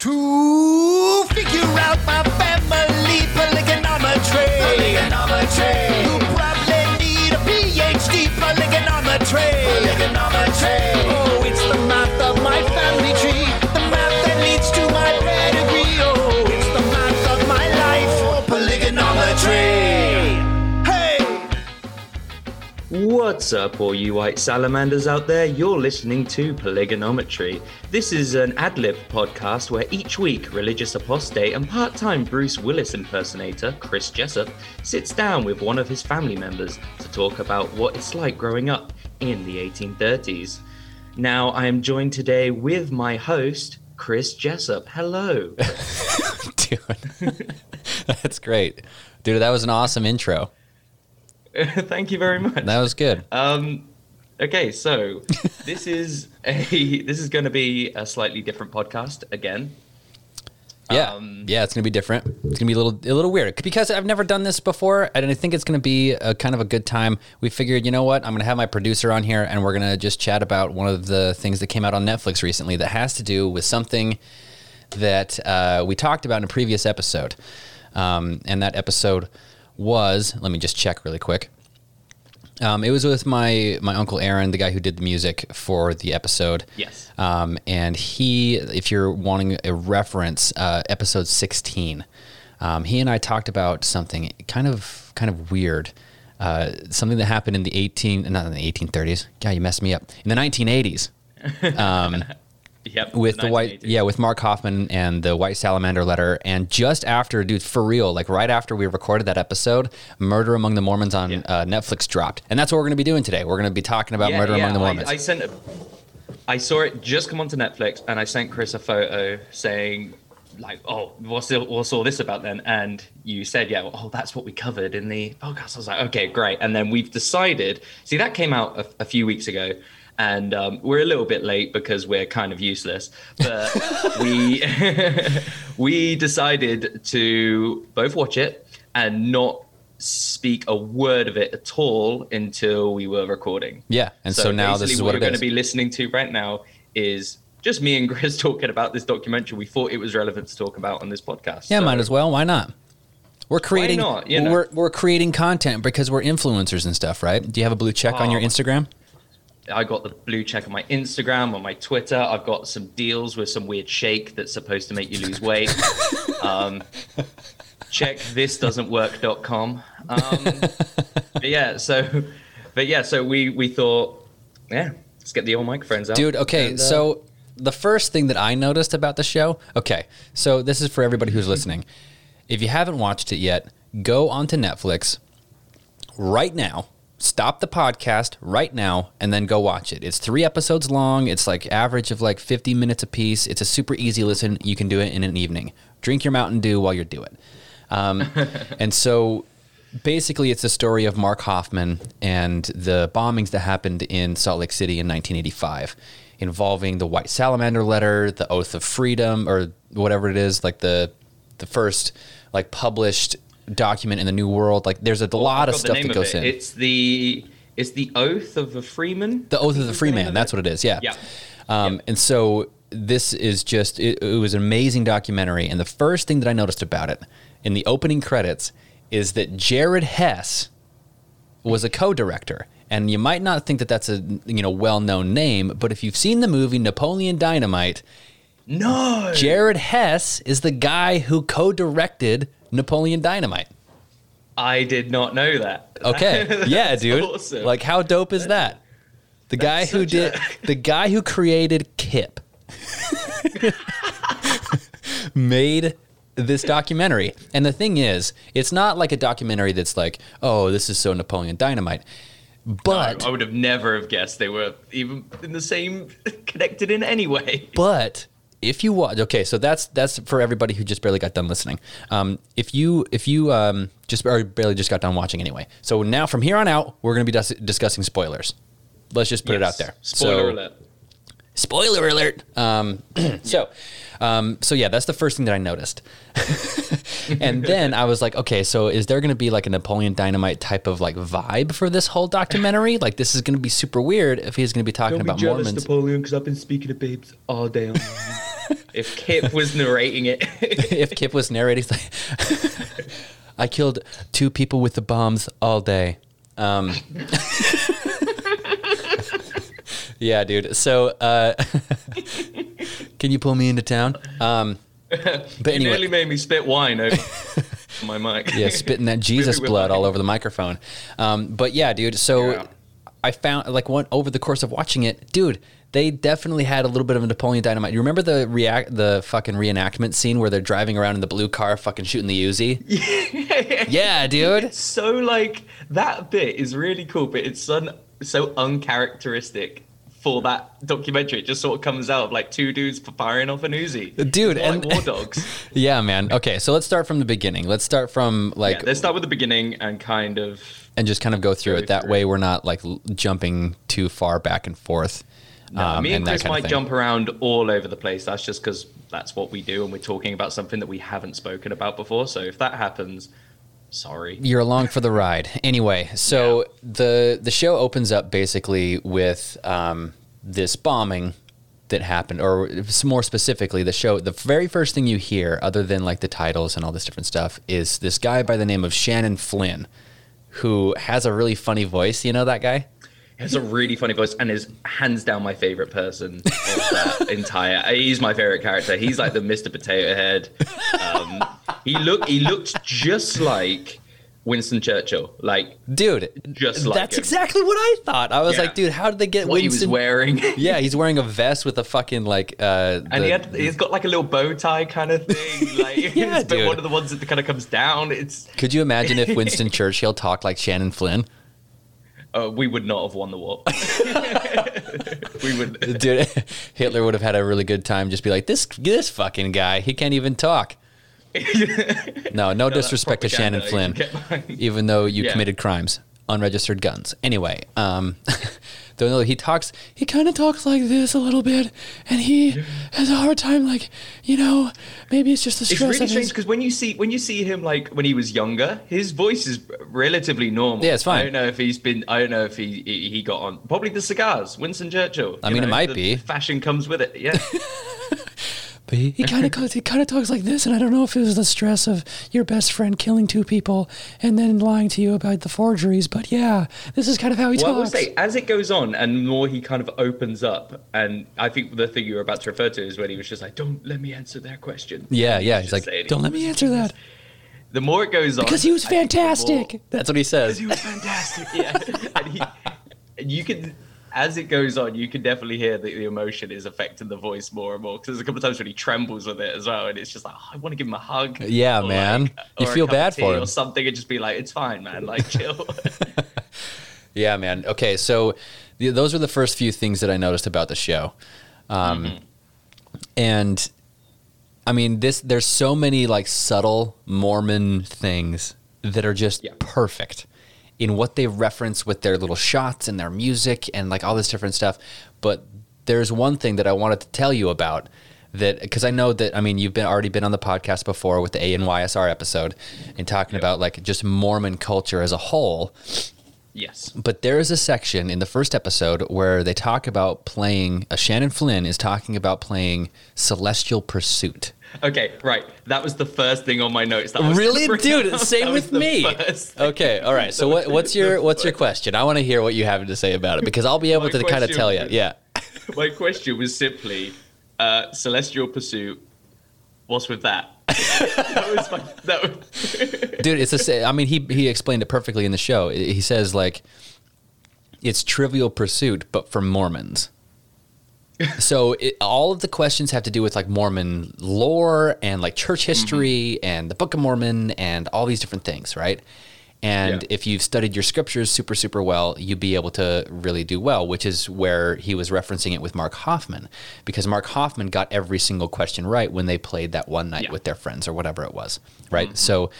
To figure out my family polygonometry. Polygonometry. You probably need a PhD polygonometry. Polygonometry. What's up, all you white salamanders out there? You're listening to Polygonometry. This is an ad lib podcast where each week religious apostate and part time Bruce Willis impersonator Chris Jessup sits down with one of his family members to talk about what it's like growing up in the 1830s. Now, I am joined today with my host, Chris Jessup. Hello. Dude, that's great. Dude, that was an awesome intro. Thank you very much. That was good. Um, okay, so this is a this is going to be a slightly different podcast again. Yeah, um, yeah, it's gonna be different. It's gonna be a little, a little weird because I've never done this before, and I think it's gonna be a kind of a good time. We figured, you know what, I'm gonna have my producer on here, and we're gonna just chat about one of the things that came out on Netflix recently that has to do with something that uh, we talked about in a previous episode, um, and that episode was. Let me just check really quick. Um, it was with my my uncle Aaron, the guy who did the music for the episode. Yes. Um, and he, if you're wanting a reference, uh, episode 16, um, he and I talked about something kind of kind of weird. Uh, something that happened in the 18, not in the 1830s. God, you messed me up. In the 1980s, Yep. with the white yeah with mark hofmann and the white salamander letter and just after dude for real like right after we recorded that episode murder among the mormons on Yeah. uh, netflix dropped and that's what we're going to be doing today we're going to be talking about Yeah, murder yeah, among the I- mormons I, sent. A, I saw it just come onto Netflix, and I sent Chris a photo saying, like, "Oh, what's the, what's all this about then?" And you said, "Yeah, well, oh, that's what we covered in the podcast." I was like, "Okay, great." And then we've decided. See, that came out a, a few weeks ago. And um, we're a little bit late because we're kind of useless, but we we decided to both watch it and not speak a word of it at all until we were recording. yeah and so, now this is what what you're going to be listening to right now is just me and Chris talking about this documentary. We thought it was relevant to talk about on this podcast. yeah So- might as well why not we're creating not, you know? we're, we're creating content because we're influencers and stuff right do you have a blue check on your Oh. instagram I got the blue check on my Instagram, on my Twitter. I've got some deals with some weird shake that's supposed to make you lose weight. um, check thisdoesn'twork.com. Um, but yeah, so, but yeah, so we we thought, yeah, let's get the old microphones out, Dude, okay, And, uh, so the first thing that I noticed about the show, okay, so this is for everybody who's listening. If you haven't watched it yet, go onto Netflix right now. Stop the podcast right now and then go watch it. It's three episodes long. It's like average of like 50 minutes a piece. It's a super easy listen. You can do it in an evening. Drink your Mountain Dew while you're doing it. Um, and so basically, it's the story of Mark Hofmann and the bombings that happened in Salt Lake City in 1985, involving the White Salamander letter, the Oath of Freedom, or whatever it is, like the the first like published document in the New World. Like, there's a well, lot of stuff that goes in. It's the it's the oath of the freeman. The Oath of the freeman. The name Man. of That's what it is. Yeah. Yeah. Um, Yeah. And so this is just, it, it was an amazing documentary. And the first thing that I noticed about it in the opening credits is that Jared Hess was a co-director. And you might not think that that's a you know well-known name, but if you've seen the movie Napoleon Dynamite, No. Jared Hess is the guy who co-directed Napoleon Dynamite. I did not know that. Okay. Yeah, dude. awesome. Like how dope is that? The guy who did a- the guy who created Kip made this documentary. And the thing is, it's not like a documentary that's like, "Oh, this is so Napoleon Dynamite." But I would have never have guessed they were even in the same connected in any way. But if you watch, okay, so that's that's for everybody who just barely got done listening. Um, if you if you um, just or barely just got done watching anyway, so now from here on out, we're going to be dis- discussing spoilers. Let's just put it out there. Spoiler So- alert. Spoiler alert. Um, so, um, so yeah, that's the first thing that I noticed. and then I was like, okay, so is there going to be like a Napoleon Dynamite type of like vibe for this whole documentary? Like, this is going to be super weird if he's going to be talking about Mormons. Napoleon, because I've been speaking to babes all day. If Kip was narrating it. if Kip was narrating, like, I killed two people with the bombs all day. Um, yeah, dude. So, uh, can you pull me into town? Um, but You anyway, nearly made me spit wine over my mic. yeah, spitting that Jesus blood all over the microphone. Um, but yeah, dude. So Yeah. I found like one over the course of watching it, dude. They definitely had a little bit of a Napoleon Dynamite. You remember the react, the fucking reenactment scene where they're driving around in the blue car, fucking shooting the Uzi? yeah, dude. So like that bit is really cool, but it's so, so uncharacteristic for that documentary. It just sort of comes out of like two dudes firing off an Uzi. Dude, and- like war dogs. Yeah, man. Okay, so let's start from the beginning. Let's start from like yeah, let's start with the beginning and kind of and just kind of go through Go it. That way, we're not like jumping too far back and forth. Um, me and that Chris might jump around all over the place. That's just because that's what we do, and we're talking about something that we haven't spoken about before. So if that happens, sorry. You're along for the ride. Anyway, so the the show opens up basically with um, this bombing that happened, or more specifically, the show. The very first thing you hear, other than like the titles and all this different stuff, is this guy by the name of Shannon Flynn, who has a really funny voice. You know that guy? Has a really funny voice and is hands down my favorite person of that entire. He's my favorite character. He's like the Mr. Potato Head. Um, he look he looked just like Winston Churchill. Like Dude, Just like that's him. exactly what I thought. I was Yeah. like, dude, how did they get what he was wearing. yeah, he's wearing a vest with a fucking like. Uh, And the- he had, he's got like a little bow tie kind of thing. Like Yeah, it's dude. one of the ones that kind of comes down. It's could you imagine if Winston Churchill talked like Shannon Flynn? Uh, we would not have won the war. we would. Dude, Hitler would have had a really good time. Just be like, this this fucking guy, he can't even talk. No, no that's disrespect to Shannon Flynn, propaganda, you can get behind. even though you Yeah. committed crimes, unregistered guns. Anyway, um, though know. he talks, he kind of talks like this a little bit, and he has a hard time, like, you know, maybe it's just the stress. It's really strange because when you see when you see him like when he was younger, his voice is relatively normal. Yeah, it's fine. I don't know if he's been. I don't know if he he he got on. Probably the cigars, Winston Churchill. I mean, it might be. Fashion comes with it. Yeah. But he, he kind of he kind of talks like this, and I don't know if it was the stress of your best friend killing two people and then lying to you about the forgeries. But yeah, this is kind of how he Well, I will talks. say, as it goes on and more he kind of opens up, and I think the thing you were about to refer to is when he was just like, "Don't let me answer their question." yeah, yeah. was He's like, don't let me answer that The more it goes on, because he was I think the more- fantastic. That's what he says. He was fantastic. Yeah, and he, and you can, as it goes on, you can definitely hear that the emotion is affecting the voice more and more. Because there's a couple of times when he trembles with it as well, and it's just like, oh, I want to give him a hug. Yeah, man. like- You feel bad for him. or something, and just be like, it's fine, man. Like, chill. Yeah, man. Okay, so the, those are the first few things that I noticed about the show, um, Mm-hmm. and I mean, this there's so many like subtle Mormon things that are just Yeah. perfect in what they reference with their little shots and their music and like all this different stuff. But there's one thing that I wanted to tell you about that because I know that I mean you've been already been on the podcast before with the ANYSR episode and talking about like just Mormon culture as a whole. yes. But there is a section in the first episode where they talk about playing. Uh, Shannon Flynn is talking about playing Celestial Pursuit. Okay, right. That was the first thing on my notes. That was Really, dude? up. Same That with me. Okay, all right. So what, what's your what's your question? I want to hear what you have to say about it because I'll be able My to kind of tell you. Yeah. My question was simply, uh, Celestial Pursuit. What's with that? that was my. That was, dude it's the same i mean he he explained it perfectly in the show he says like it's trivial pursuit but for mormons so it, all of the questions have to do with like mormon lore and like church mm-hmm. history and the book of mormon and all these different things right and Yeah. if you've studied your scriptures super super well you'd be able to really do well which is where he was referencing it with mark hofmann because mark hofmann got every single question right when they played that one night Yeah. with their friends or whatever it was right mm-hmm. so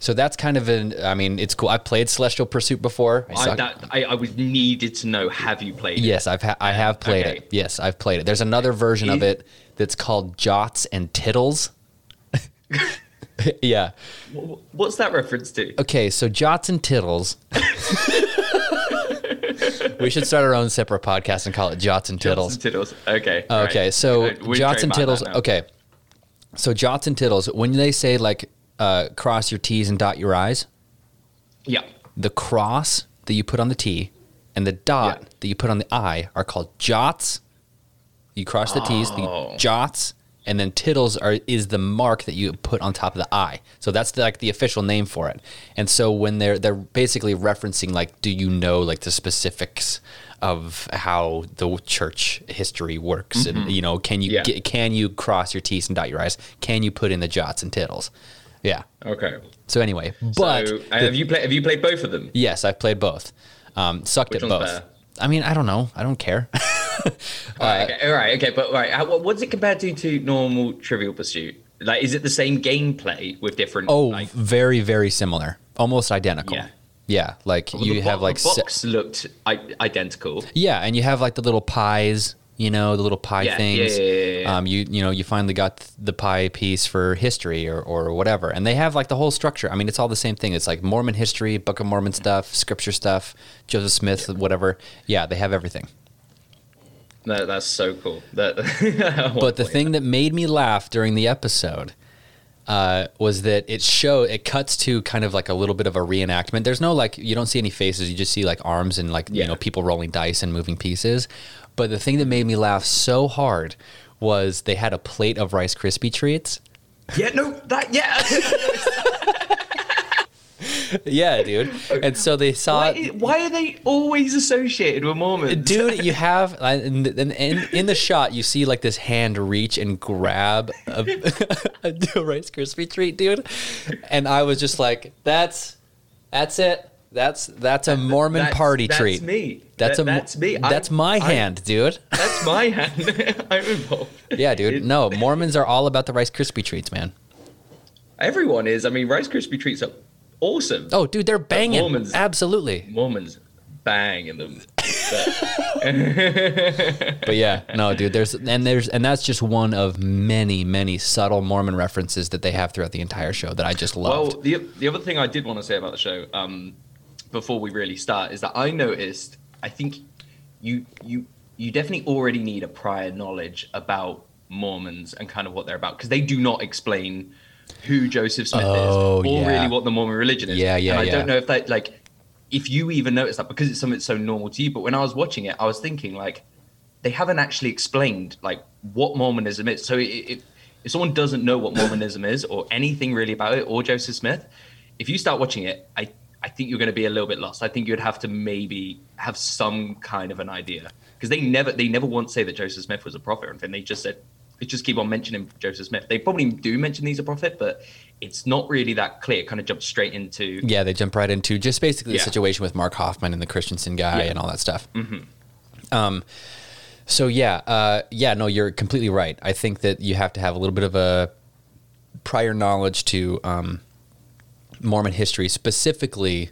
so that's kind of an. I mean, it's cool. I played Celestial Pursuit before. I I, that, I, I was needed to know. Have you played? it? yes, I've ha- I have played Okay. it. Yes, I've played it. There's another version of it that's called Jots and Tittles. yeah. What's that reference to? Okay, so Jots and Tittles. we should start our own separate podcast and call it Jots and Tittles. Tittles. Okay. Okay, right. so Jots and Tittles. Okay, so Jots and Tittles. When they say like uh, cross your T's and dot your I's, Yeah. the cross that you put on the T and the dot Yeah. that you put on the I are called jots. You cross the T's, Oh. the jots, and then tittles are is the mark that you put on top of the I. So that's the, like the official name for it. And so when they're they're basically referencing like, do you know like the specifics of how the church history works, and you know, can you Mm-hmm. Yeah. get, can you cross your T's and dot your I's? Can you put in the jots and tittles? Yeah. Okay. So anyway, but so, uh, the- have you played? Have you played both of them? Yes, I've played both. Um, sucked Which at both. better? I mean, I don't know. I don't care. Alright, okay, all right, okay, but right, how, what's it compared to to normal Trivial Pursuit? Like, is it the same gameplay with different? oh, like, very, very similar. Almost identical. Yeah. Yeah, like well, you the have like the se- box looked I- identical. yeah, and you have like the little pies. You know, the little pie Yeah, yeah, things. yeah, yeah, yeah. Um, you you know, you finally got the pie piece for history or, or whatever, and they have like the whole structure. I mean, it's all the same thing. It's like Mormon history, Book of Mormon stuff, Scripture stuff, Joseph Smith, whatever. Yeah, they have everything. That, that's so cool. That, But the thing that made me laugh during the episode uh, was that it show it cuts to kind of like a little bit of a reenactment. There's no like you don't see any faces. You just see like arms and like you know people rolling dice and moving pieces. But the thing that made me laugh so hard was they had a plate of Rice Krispie treats. yeah, no, that yeah. yeah, dude. And so they saw why, why are they always associated with Mormons? Dude, you have in, in, in, in the shot, you see like this hand reach and grab a, a Rice Krispie treat, dude. And I was just like, "That's, that's it. That's that's a Mormon That's- party that's treat. me. That's That- a that's me. That's I'm- my I'm- hand, dude. That's my hand. I'm involved. Yeah, dude. It- No, Mormons are all about the Rice Krispie treats, man. Everyone is. I mean, Rice Krispie treats are awesome. Oh, dude, they're banging. Mormons- Absolutely. Mormons bang in them. But yeah, no, dude. There's and there's and that's just one of many, many subtle Mormon references that they have throughout the entire show that I just loved. Well, the the other thing I did want to say about the show, um, before we really start, is that I noticed. I think you you you definitely already need a prior knowledge about Mormons and kind of what they're about because they do not explain who Joseph Smith Oh, is or yeah. really what the Mormon religion is. Yeah, yeah, And I yeah. don't know if that like if you even notice that because it's something so normal to you. But when I was watching it, I was thinking like they haven't actually explained like what Mormonism is. So it, it, if someone doesn't know what Mormonism is or anything really about it or Joseph Smith, if you start watching it, I I think you're going to be a little bit lost. I think you'd have to maybe have some kind of an idea because they never they never once say that Joseph Smith was a prophet or anything. They just said they just keep on mentioning Joseph Smith. They probably do mention he's a prophet, but it's not really that clear. It kind of jumps straight into Yeah, they jump right into just basically the situation with Mark Hofmann and the Christensen guy Yeah. and all that stuff. Um, so yeah, uh, yeah, no, you're completely right. I think that you have to have a little bit of a prior knowledge to um, Mormon history, specifically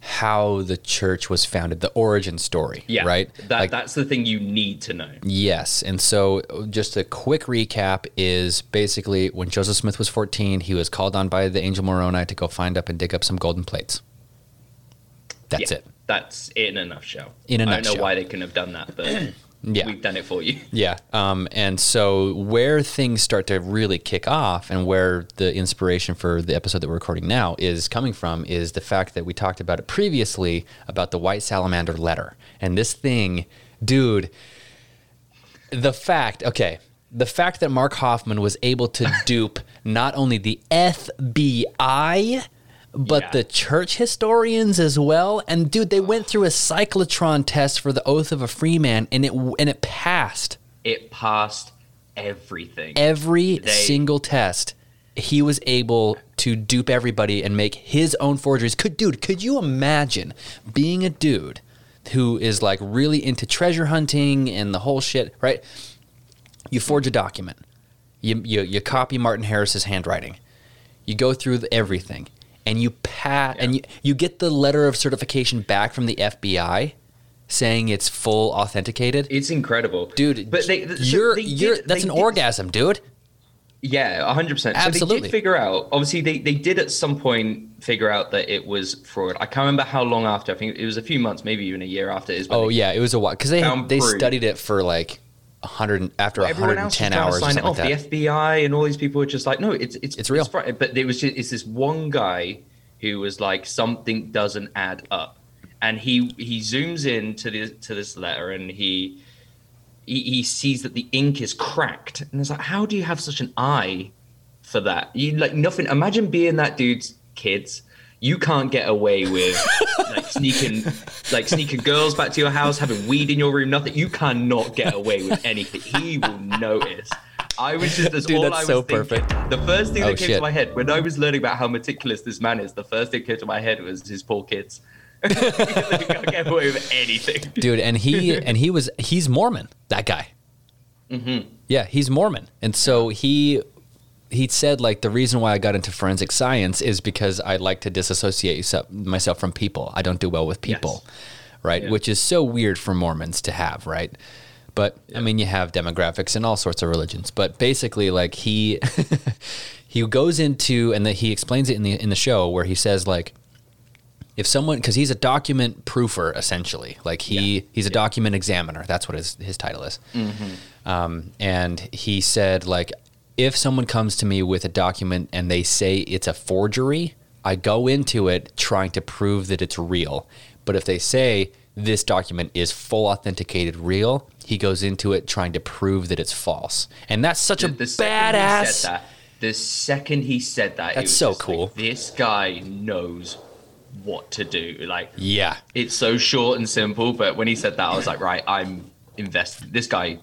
how the church was founded, the origin story. yeah, right. That Like- that's the thing you need to know. Yes. And so, just a quick recap is basically when Joseph Smith was 14, he was called on by the angel Moroni to go find up and dig up some golden plates. That's Yeah, it. That's it in a nutshell. In a I don't know why they couldn't have done that, but Yeah. we've done it for you. Yeah. Um, and so, where things start to really kick off and where the inspiration for the episode that we're recording now is coming from is the fact that we talked about it previously about the White Salamander letter. And this thing, dude, the fact, okay, the fact that Mark Hofmann was able to dupe not only the FBI, but Yeah. the church historians as well. And dude, they went through a cyclotron test for the oath of a free man and it and it passed It passed everything. every They- single test. He was able to dupe everybody and make his own forgeries. Could dude, could you imagine being a dude who is like really into treasure hunting and the whole shit, right? You forge a document. You you, you copy Martin Harris's handwriting. You go through the, everything and you pat and you, you get the letter of certification back from the FBI saying it's full authenticated. it's incredible, Dude, But they, so you're they you're that's an did- orgasm, dude. Yeah, hundred percent. So they did figure out. Obviously, they, they did at some point figure out that it was fraud. I can't remember how long after. I think it was a few months, maybe even a year after. Is when Oh yeah, it was a while because they they proof. studied it for like hundred after Everyone else was 110 trying to hours sign it off. like. The FBI and all these people were just like, no, it's it's It's real. fr- But it was just it's this one guy who was like, something doesn't add up, and he he zooms in to this to this letter and he. He, he sees that the ink is cracked, and it's like, how do you have such an eye for that? You like nothing. Imagine being that dude's kids. You can't get away with like sneaking, like sneaking girls back to your house, having weed in your room. Nothing. You cannot get away with anything. He will notice. I was just that's Dude, all that's I was so thinking. perfect. The first thing Oh, that came shit. to my head when I was learning about how meticulous this man is, the first thing that came to my head was his poor kids. they can't get away with anything. dude and he and he was he's mormon that guy Mm-hmm. yeah he's mormon and so he he said like the reason why i got into forensic science is because i like to disassociate myself from people. I don't do well with people right? Yeah. which is so weird for mormons to have right? But i mean you have demographics in all sorts of religions. But basically like he he goes into and that he explains it in the in the show where he says like if someone because he's a document proofer essentially. Like he he's a document examiner. That's what his his title is. Um, and he said like if someone comes to me with a document and they say it's a forgery i go into it trying to prove that it's real but if they say this document is full authenticated real he goes into it trying to prove that it's false and that's such a the second he badass said that, the second he said that, That's was so just like, cool. this guy knows what to do. Like yeah it's so short and simple, but when he said that, I was like, right, I'm invested. This guy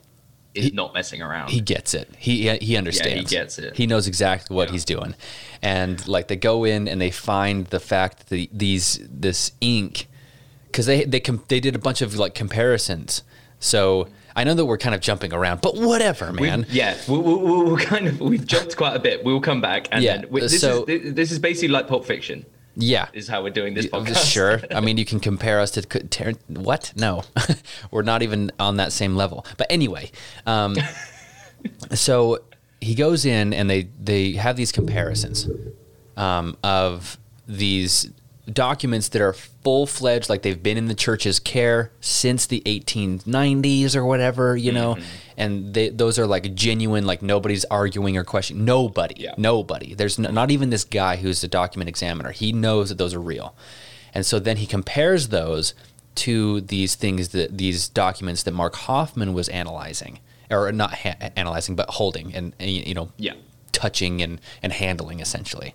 is not messing around. he gets it. He he understands. Yeah, He gets it. He knows exactly what Yeah. he's doing, and like they go in and they find the fact that the, these this ink because they they com- they did a bunch of like comparisons. So I know that we're kind of jumping around, but whatever, We- man. yeah, we we we we'll kind of we've jumped quite a bit. We'll come back, and Yeah, then we, uh, this so- is this is basically like Pulp Fiction. Yeah. Is how we're doing this podcast. Sure. I mean, you can compare us to what? No, we're not even on that same level. But anyway, um, so he goes in and they they have these comparisons um, of these documents that are full fledged, like they've been in the church's care since the 1890s or whatever, you know, Mm-hmm. and they, those are like genuine, like nobody's arguing or questioning. Nobody, Yeah. nobody. There's n- not even this guy who's the document examiner. He knows that those are real, and so then he compares those to these things that these documents that Mark Hofmann was analyzing, or not ha- analyzing, but holding and, and you know, Yeah. touching and, and handling essentially.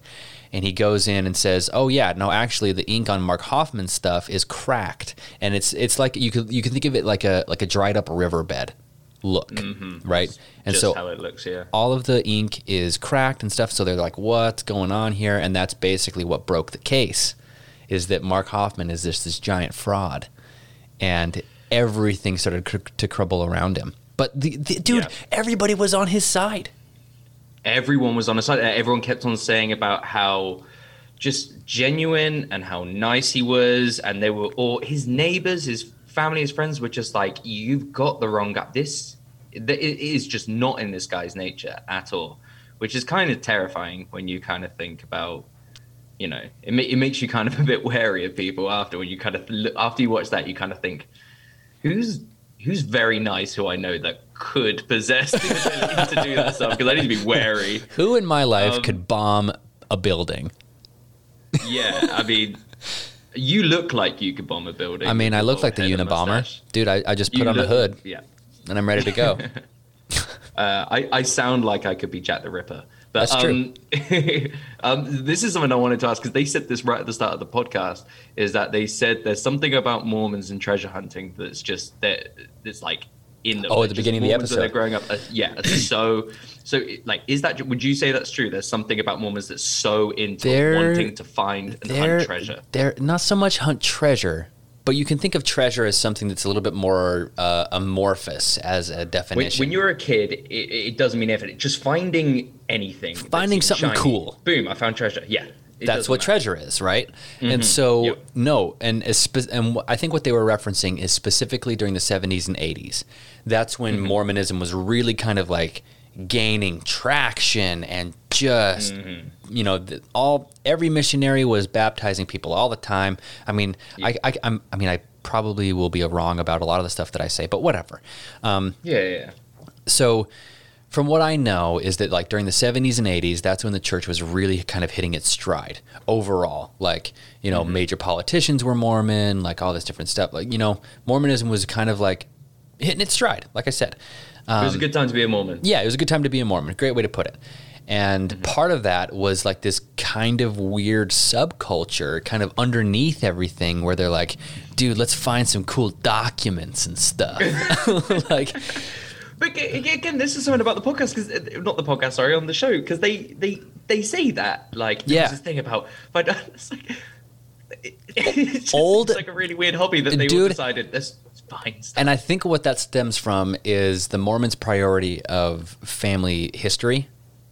And he goes in and says, "Oh yeah, no, actually, the ink on Mark Hofmann's stuff is cracked, and it's it's like you could you can think of it like a like a dried up riverbed look, mm-hmm. right? And Just so how it looks, yeah. all of the ink is cracked and stuff. So they're like, "What's going on here?" And that's basically what broke the case, is that Mark Hofmann is just this giant fraud, and everything started cr- to crumble around him. But the, the dude, Yeah. everybody was on his side. Everyone was on the side. Everyone kept on saying about how just genuine and how nice he was, and they were all his neighbors, his family, his friends were just like, "You've got the wrong guy. This it is just not in this guy's nature at all," which is kind of terrifying when you kind of think about. You know, it, it makes you kind of a bit wary of people after when you kind of after you watch that, you kind of think, who's who's very nice who I know that could possess the ability to do that stuff because I need to be wary. Who in my life Um, could bomb a building? Yeah, I mean, you look like you could bomb a building. I mean, I look like the Unabomber. Dude, I, I just put You on the hood Yeah, and I'm ready to go. uh, I I sound like I could be Jack the Ripper. But, That's true. um, um, this is something I wanted to ask because they said this right at the start of the podcast. Is that they said there's something about Mormons and treasure hunting that's just that it's like in the Oh, at the beginning of the episode, They're growing up. Uh, yeah, so so. Like, is that would you say that's true? There's something about Mormons that's so into They're- wanting to find and hunt treasure. They're not so much hunt treasure, but you can think of treasure as something that's a little bit more uh, amorphous as a When, definition. when you're a kid, it, it doesn't mean anything. Just finding anything, Finding something shiny, cool. Boom! I found treasure. Yeah, that's what matter. treasure is, right? And so Yep. no, and spe- and I think what they were referencing is specifically during the 70s and 80s. That's when Mormonism was really kind of like gaining traction and just Mm-hmm. You know the, all every missionary was baptizing people all the time i mean I, I i'm i mean i probably will be wrong about a lot of the stuff that i say but whatever um Yeah, yeah, yeah. so from what i know is that like during the 70s and 80s that's when the church was really kind of hitting its stride overall like you know major politicians were mormon like all this different stuff like you know mormonism was kind of like hitting its stride like i said it was a good time to be a Mormon. yeah, it was a good time to be a Mormon. Great way to put it. And mm-hmm. part of that was like this kind of weird subculture, kind of underneath everything, where they're like, dude, let's find some cool documents and stuff. like, But again, this is something about the podcast because uh, not the podcast, sorry, on the show because they they they say that like Yeah. this thing about but uh, it's like it- it's just, Old- it's like a really weird hobby that they Dude. decided that's fine stuff. and I think what that stems from is the Mormons' priority of family history.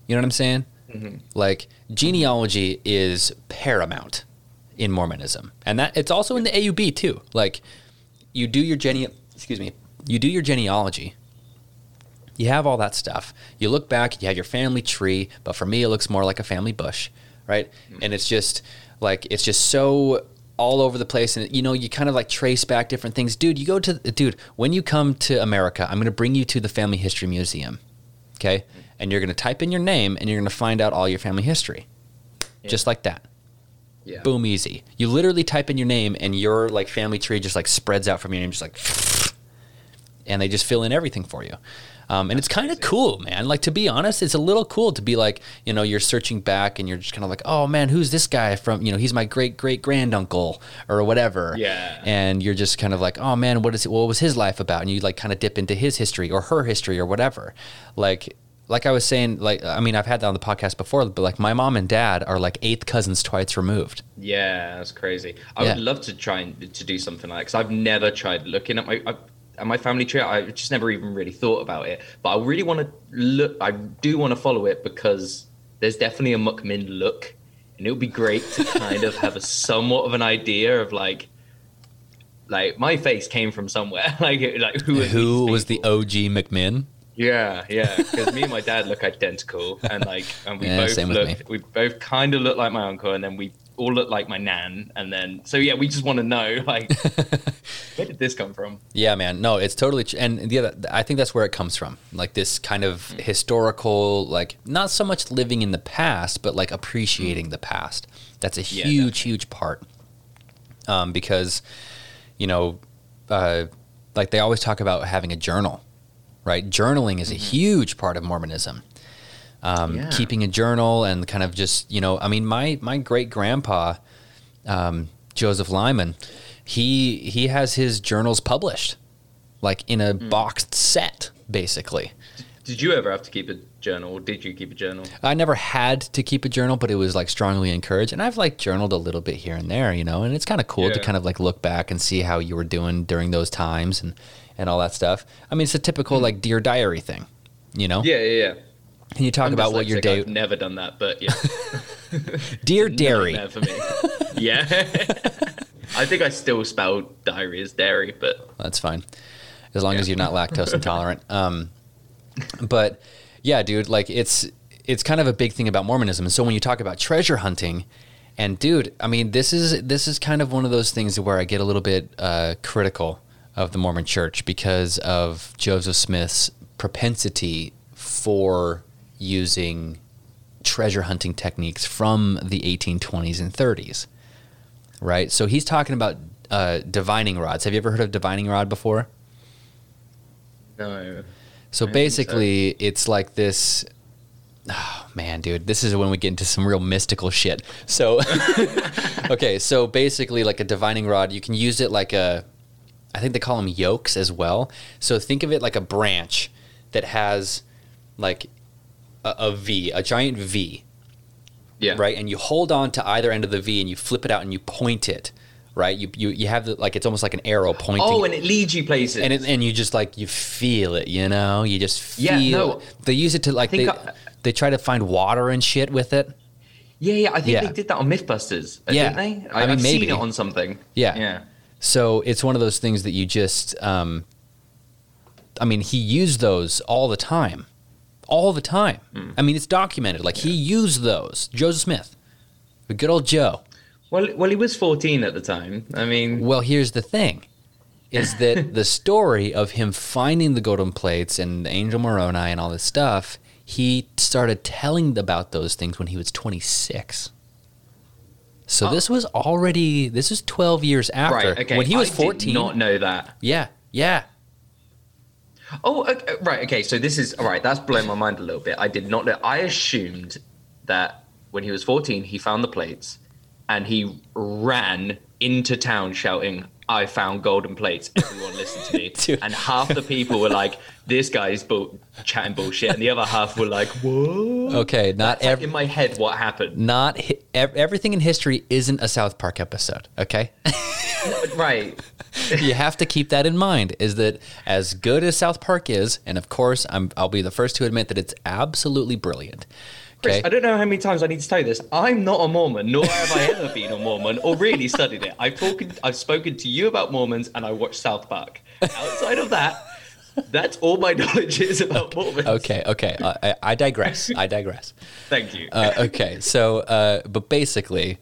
You know what I'm saying? Mm-hmm. Like, genealogy is paramount in Mormonism, and that it's also in the AUB too. Like, you do your gene, excuse me, you do your genealogy. You have all that stuff. You look back, you have your family tree, but for me, it looks more like a family bush, right? Mm. And it's just like it's just so all over the place, and you know, you kind of like trace back different things, dude. You go to dude when you come to America, I'm going to bring you to the Family History Museum, okay? And you're going to type in your name, and you're going to find out all your family history, just like that. Yeah. boom easy. You literally type in your name and your like family tree just like spreads out from your name just like and they just fill in everything for you um, and it's kind of cool man like to be honest it's a little cool to be like you know you're searching back and you're just kind of like oh man who's this guy from you know he's my great great granduncle or whatever Yeah. and you're just kind of like oh man what is it what was his life about and you like kind of dip into his history or her history or whatever like like I was saying, like I mean, I've had that on the podcast before, but like my mom and dad are like eighth cousins twice removed. Yeah, that's crazy. I Yeah. would love to try and to do something like because I've never tried looking at my I, at my family tree. I just never even really thought about it. But I really want to look. I do want to follow it because there's definitely a Muckmin look, and it would be great to kind of have a somewhat of an idea of like. Like my face came from somewhere. Like, like who? Who was the? OG McMinn? Yeah, yeah. Because me and my dad look identical, and like, and we Yeah, both look, we both kind of look like my uncle, and then we all look like my nan, and then so yeah, we just want to know like, where did this come from? Yeah, man. No, it's totally. Ch- and the other, I think that's where it comes from. Like this kind of historical, like not so much living in the past, but like appreciating the past. That's a Yeah, huge, huge part. Um, because, you know, uh, like they always talk about having a journal, right? Journaling is a huge part of Mormonism. Um, Yeah. Keeping a journal and kind of just, you know, I mean, my my great grandpa, um, Joseph Lyman, he he has his journals published, like in a boxed set, basically. Did you ever have to keep a journal, or did you keep a journal? I never had to keep a journal, but it was like strongly encouraged. And I've like journaled a little bit here and there, you know, and it's kind of cool to kind of like look back and see how you were doing during those times and, and all that stuff. I mean, it's a typical like Dear Diary thing, you know? Yeah, yeah, yeah. And you talk I'm about what your dyslexic, day, I've never done that, but yeah, Dear Dairy. for me. yeah, I think I still spell diary as dairy, but That's fine, as long as you're not lactose intolerant. Um, but yeah, dude, like it's it's kind of a big thing about Mormonism. And so when you talk about treasure hunting, and dude, I mean, this is this is kind of one of those things where I get a little bit uh, critical of the Mormon Church because of Joseph Smith's propensity for using treasure hunting techniques from the 1820s and 30s. Right? So he's talking about uh, divining rods. Have you ever heard of divining rod before? no. So I so. basically, it's like this. Oh man, dude, this is when we get into some real mystical shit. So, okay, so basically, like a divining rod, you can use it like a. I think they call them yokes as well. So think of it like a branch that has like a, a V, a giant V, Yeah. right? And you hold on to either end of the V and you flip it out and you point it, right? You you, you have the, like it's almost like an arrow pointing. Oh, and it leads you places. and it, and you just like you feel it, you know. You just feel. Yeah, no. They use it to like they I- they try to find water and shit with it. yeah, yeah. I think Yeah. they did that on MythBusters, uh, Yeah. didn't they? I mean, I've maybe. seen it on something. Yeah. Yeah. So it's one of those things that you just. Um, I mean, he used those all the time, all the time. Hmm. I mean, it's documented. Like he used those. Joseph Smith, the good old Joe. Well, well, he was 14 at the time. I mean, Well, here's the thing is that the story of him finding the golden plates and Angel Moroni and all this stuff, he started telling about those things when he was 26. So Oh. this was already this is 12 years after right? Okay. when he was I 14. Did not know that. yeah. Yeah. Oh, okay, uh, right. Okay, so this is all right. That's blown my mind a little bit. I did not know. I assumed that when he was 14, he found the plates, and he ran into town shouting, "I found golden plates! Everyone listened to me!" Dude. and half the people were like, "This guy's bull- chatting bullshit," and the other half were like, "What?" Okay, not That's like every in my head what happened. not hi- ev- everything in history isn't a South Park episode, okay? right. you have to keep that in mind is that as good as South Park is, and of course, I'm, I'll be the first to admit that it's absolutely brilliant. Chris, Okay. I don't know how many times I need to tell you this. I'm not a Mormon, nor have I ever been a Mormon or really studied it. I've spoken, I've spoken to you about Mormons, and I watched South Park. Outside of that, that's all my knowledge is about Mormons. Okay, okay. I, I digress. I digress. Thank you. Uh, okay, so uh, but basically,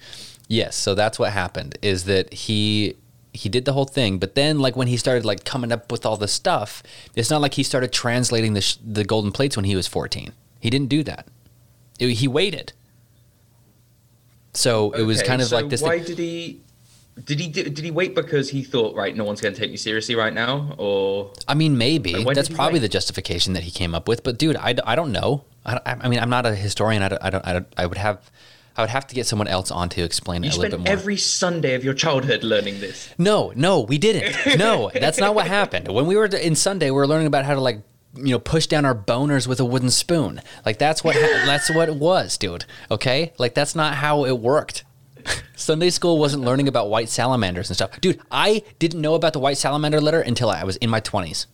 yes. So that's what happened is that he he did the whole thing, but then like when he started like coming up with all the stuff, it's not like he started translating the sh- the golden plates when he was fourteen. He didn't do that. It- he waited. So it was kind of so like this. Why thing. did he? Did he did he wait because he thought right, no one's going to take me seriously right now, or I mean, maybe when that's probably wait? the justification that he came up with. But dude, I, I don't know. I, I mean, I'm not a historian. I don't, I don't. I don't. I would have. I would have to get someone else on to explain you it a little bit more. every Sunday of your childhood learning this? No, no, we didn't. No, that's not what happened. When we were in Sunday, we were learning about how to like, you know, push down our boners with a wooden spoon. Like that's what ha- that's what it was, dude. Okay, like that's not how it worked. Sunday school wasn't learning about white salamanders and stuff, dude. I didn't know about the white salamander letter until I was in my twenties.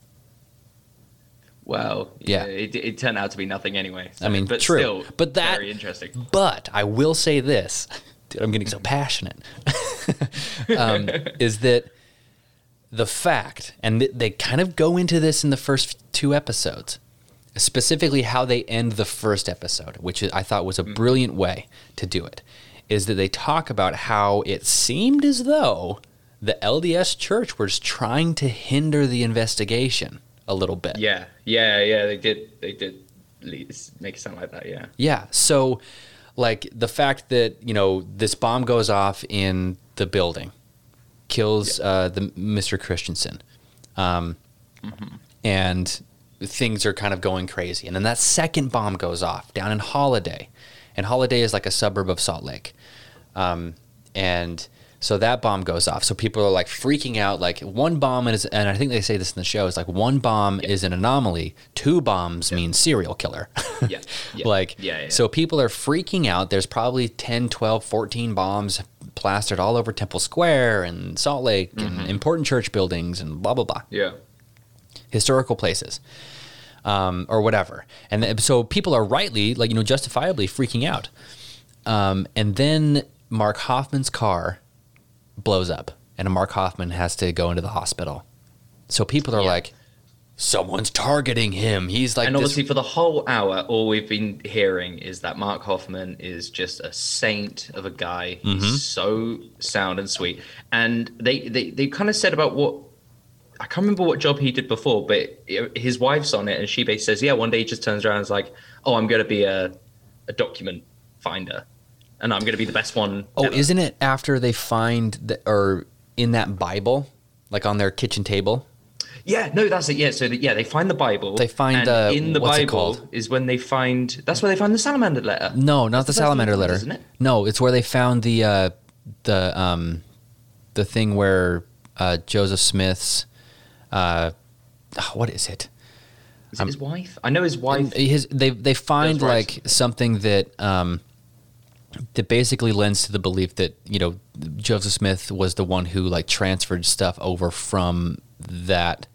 Well, Yeah. yeah, it, it turned out to be nothing anyway. so- I mean, but true. still, But that- very interesting. But I will say this, dude, I'm getting so passionate, um, is that the fact, and th- they kind of go into this in the first two episodes, specifically how they end the first episode, which I thought was a mm. brilliant way to do it, is that they talk about how it seemed as though the LDS church was trying to hinder the investigation a little bit. Yeah, yeah, yeah. They did. They did lead- make it sound like that. Yeah. Yeah. So, like the fact that you know this bomb goes off in the building, kills uh, the Mr. Christensen, um, and things are kind of going crazy. And then that second bomb goes off down in Holladay, and Holladay is like a suburb of Salt Lake, um, and so that bomb goes off. So people are like freaking out. Like one bomb is, and I think they say this in the show, is like one bomb is an anomaly. Two bombs mean serial killer. Yeah. yeah. like yeah, yeah. so people are freaking out there's probably 10 12 14 bombs plastered all over temple square and salt lake Mm-hmm. and important church buildings and blah blah blah yeah. historical places um, or whatever and th- so people are rightly like you know justifiably freaking out um, and then mark hofmann's car blows up and mark hofmann has to go into the hospital so people are Yeah. like someone's targeting him he's like and this obviously, for the whole hour, all we've been hearing is that Mark Hofmann is just a saint of a guy. Mm-hmm. He's so sound and sweet. And they, they, they kind of said about what I can't remember what job he did before, but his wife's on it, and she basically says, "Yeah." One day he just turns around and is like, "Oh, I'm going to be a, a document finder, and I'm going to be the best one." Oh, ever." isn't it after they find the, or in that Bible, like on their kitchen table? Yeah, no, that's it. Yeah, so the, yeah, they find the Bible. They find, and uh, in the what's it Bible called? is when they find. That's where they find the salamander letter. No, not the That's the salamander letter. isn't it? No, it's where they found the uh, the um, the thing where uh, Joseph Smith's uh, oh, what is it? Is it his wife? I know his wife. His they they find like something that um, that basically lends to the belief that you know Joseph Smith was the one who like transferred stuff over from that.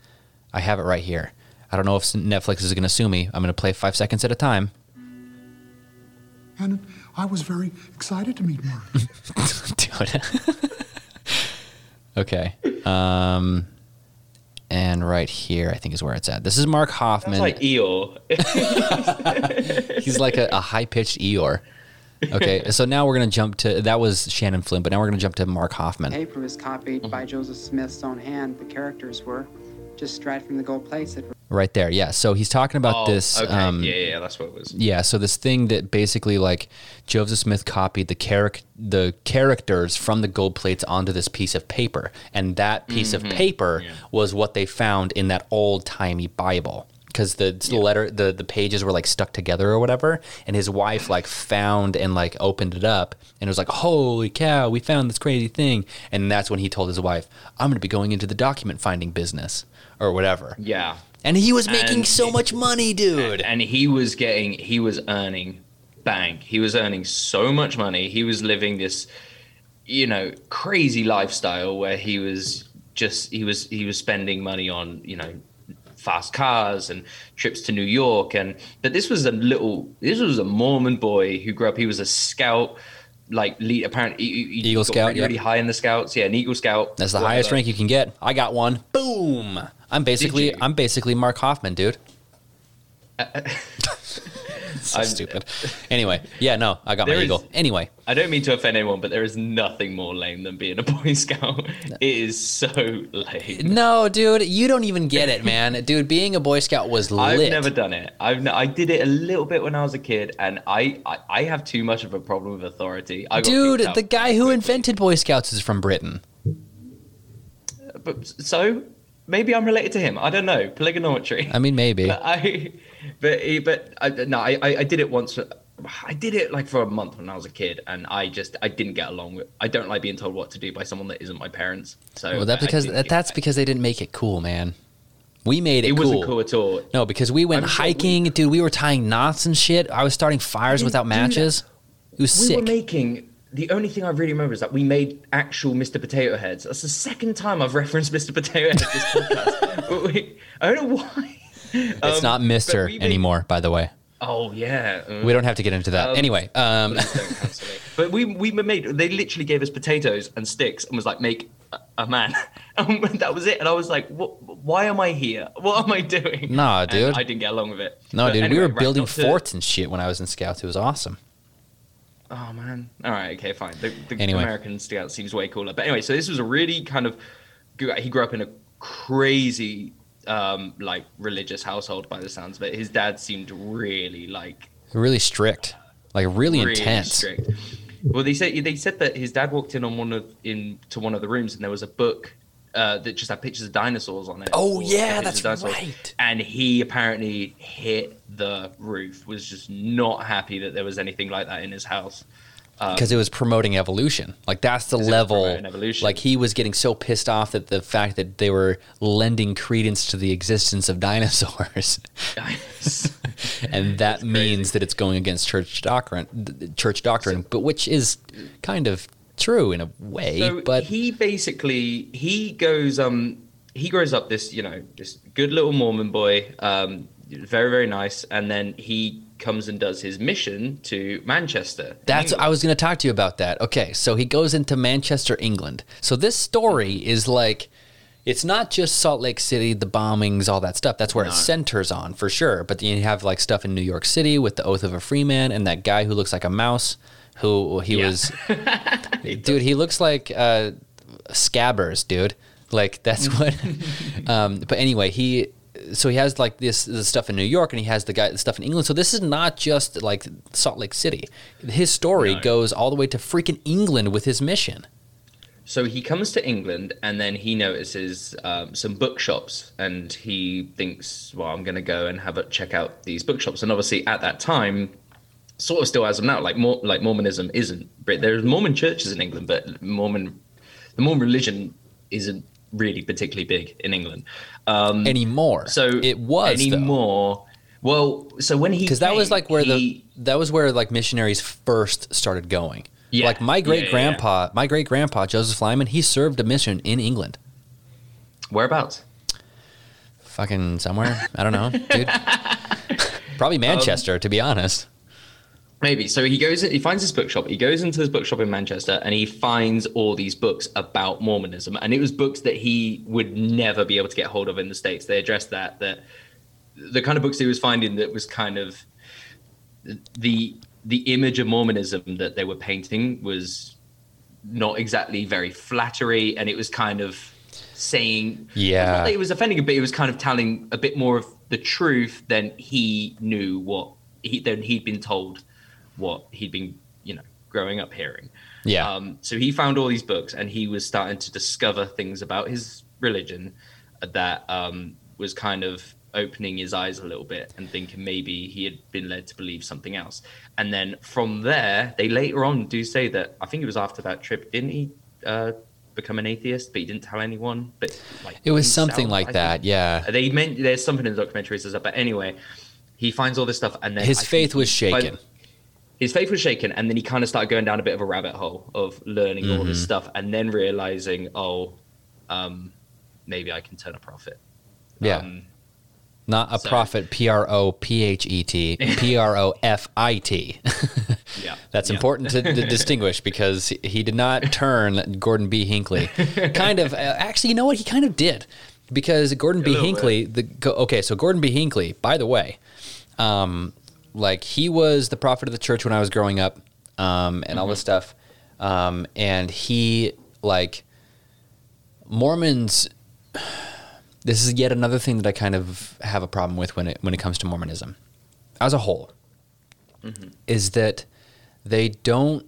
I have it right here. I don't know if Netflix is going to sue me. I'm going to play five seconds at a time. And I was very excited to meet Mark. Dude. okay. Um, and right here, I think is where it's at. This is Mark That's Hofmann. like Eeyore. He's like a, a high pitched Eeyore. Okay, so now we're gonna jump to that was Shannon Flynn, but now we're gonna jump to Mark Hofmann. paper was copied by Joseph Smith's own hand. The characters were just straight from the gold plates that were Right there, yeah. So he's talking about oh, this. Okay. Um, yeah, yeah, that's what it was. Yeah, so this thing that basically like Joseph Smith copied the charac- the characters from the gold plates onto this piece of paper, and that piece Mm-hmm. of paper was what they found in that old timey Bible. Because the, the letter, the the pages were like stuck together or whatever, and his wife like found and like opened it up, and it was like, "Holy cow, we found this crazy thing!" And that's when he told his wife, "I'm going to be going into the document finding business or whatever." Yeah. And he was making And so it- much money, dude. and he was getting he was earning bang he was earning so much money he was living this you know crazy lifestyle where he was just he was he was spending money on you know fast cars and trips to New York and but this was a little this was a Mormon boy who grew up he was a scout like lead apparently he, he Eagle Scout, really, yeah. really high in the scouts yeah an Eagle Scout That's the highest rank you can get. I got one. Boom. I'm basically? I'm basically Mark Hofmann, dude. Uh, uh, so I'm- stupid. Anyway, yeah, no, I got my is- eagle. Anyway, I don't mean to offend anyone, but there is nothing more lame than being a Boy Scout. It is so lame. no, dude, you don't even get it, man. Dude, being a Boy Scout was lit. I've never done it. I've I did it a little bit when I was a kid, and I I, I have too much of a problem with authority. I got Dude, the guy who invented Boy Scouts is from Britain. But so maybe I'm related to him. I don't know. Polygonometry. I mean, maybe. But I, but he- but I, no, I I did it once. I did it like for a month when I was a kid, and I just I didn't get along with. I don't like being told what to do by someone that isn't my parents. So Well, I because that, that's that. because they didn't make it cool, man. We made it, it cool. wasn't cool at all. No, because we went sure we- hiking, dude. We were tying knots and shit. I was starting fires without matches. It was We sick. were making the only thing I really remember is that we made actual Mr. Potato Heads. That's the second time I've referenced Mr. Potato Head this podcast. but we, I don't know why. It's Um, not Mister made- anymore, by the way. Oh yeah. We don't have to get into that. Um, anyway, um, Please don't cancel me. But we we made they literally gave us potatoes and sticks and was like make a, man. And that was it. And I was like, what? Why am I here? What am I doing? Nah, And dude. I didn't get along with it. no, But dude, we were right, building not to- forts and shit when I was in Scouts. It was awesome. Oh man. All right. Okay. Fine. The, the Anyway. American Scout seems way cooler. But anyway, so this was a really kind of. He grew up in a crazy, um, like religious household by the sounds of it. His dad seemed really like Really strict, like really, intense. strict. Well, they said they said that his dad walked in on one of in to one of the rooms and there was a book uh, that just had pictures of dinosaurs on it. Oh, yeah, that's right. And he apparently hit the roof. Was just not happy that there was anything like that in his house. Because it was promoting evolution. Like that's the level. evolution. Like he was getting so pissed off that the fact that they were lending credence to the existence of dinosaurs, and that means that it's going against church doctrine. Church doctrine, but which is kind of true in a way. So but he basically he goes um he grows up this you know this good little Mormon boy um very very nice and then he comes and does his mission to Manchester. That's England. I was going to talk to you about that. Okay, so he goes into Manchester, England. So this story is like it's not just Salt Lake City, the bombings, all that stuff. That's where it centers on for sure. But then you have like stuff in New York City with the Oath of a Free Man and that guy who looks like a mouse, who he Yeah. was, dude. He looks like uh, Scabbers, dude. Like that's what. um, but anyway, he so he has like this, this stuff in New York, and he has the guy the stuff in England. So this is not just like Salt Lake City. His story No. goes all the way to freaking England with his mission. So he comes to England and then he notices um, some bookshops and he thinks, well, I'm going to go and have a check out these bookshops. And obviously at that time, sort of still as of now, like more like Mormonism isn't. There's Mormon churches in England, but Mormon, the Mormon religion isn't really particularly big in England. Um, anymore. so it was though. anymore. Well, so when he because that was like where he- the that was where like missionaries first started going. Yeah, like my yeah, great yeah, grandpa, my great grandpa Joseph Lyman, he served a mission in England. whereabouts. Fucking somewhere, I don't know, dude. Probably Manchester, to be honest. Maybe. So he goes, he finds this bookshop. He goes into this bookshop in Manchester and he finds all these books about Mormonism. And it was books that he would never be able to get hold of in the States. They addressed that, that the kind of books he was finding that was kind of the the image of Mormonism that they were painting was not exactly very flattery, and it was kind of saying, Yeah. not that it was offending, but it was kind of telling a bit more of the truth than he knew what he than he'd been told what he'd been you know growing up hearing. Yeah. Um, so he found all these books, and he was starting to discover things about his religion that um, was kind of opening his eyes a little bit and thinking maybe he had been led to believe something else. And then from there, they later on do say that I think it was after that trip, didn't he uh, become an atheist? But he didn't tell anyone. But like It was himself, something like I that. think. Yeah. They meant there's something in the documentary that says that. But anyway, he finds all this stuff, and then His I faith was he- by- shaken. His faith was shaken and then he kind of started going down a bit of a rabbit hole of learning all Mm-hmm. this stuff and then realizing oh um maybe i can turn a profit Yeah. um, Not a so- prophet, P R O P H E T, P R O F I T. yeah That's yeah. important to, to distinguish because he did not turn Gordon B. Hinckley. Kind of, uh, actually, you know what? He kind of did because Gordon B. little Hinckley. The okay, so Gordon B. Hinckley, by the way, um, like he was the prophet of the church when I was growing up, um, and all this stuff, um, and he like Mormons. This is yet another thing that I kind of have a problem with when it when it comes to Mormonism, as a whole, is that they don't.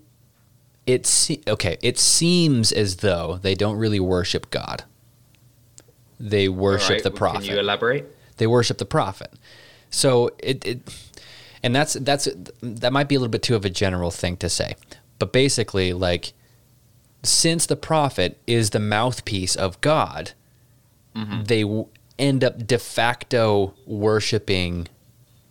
It se- okay. It seems as though they don't really worship God. They worship right, the prophet can you elaborate they worship the prophet. So it, it and that's that's that might be a little bit too of a general thing to say, but basically, like since the prophet is the mouthpiece of God, they w- end up de facto worshiping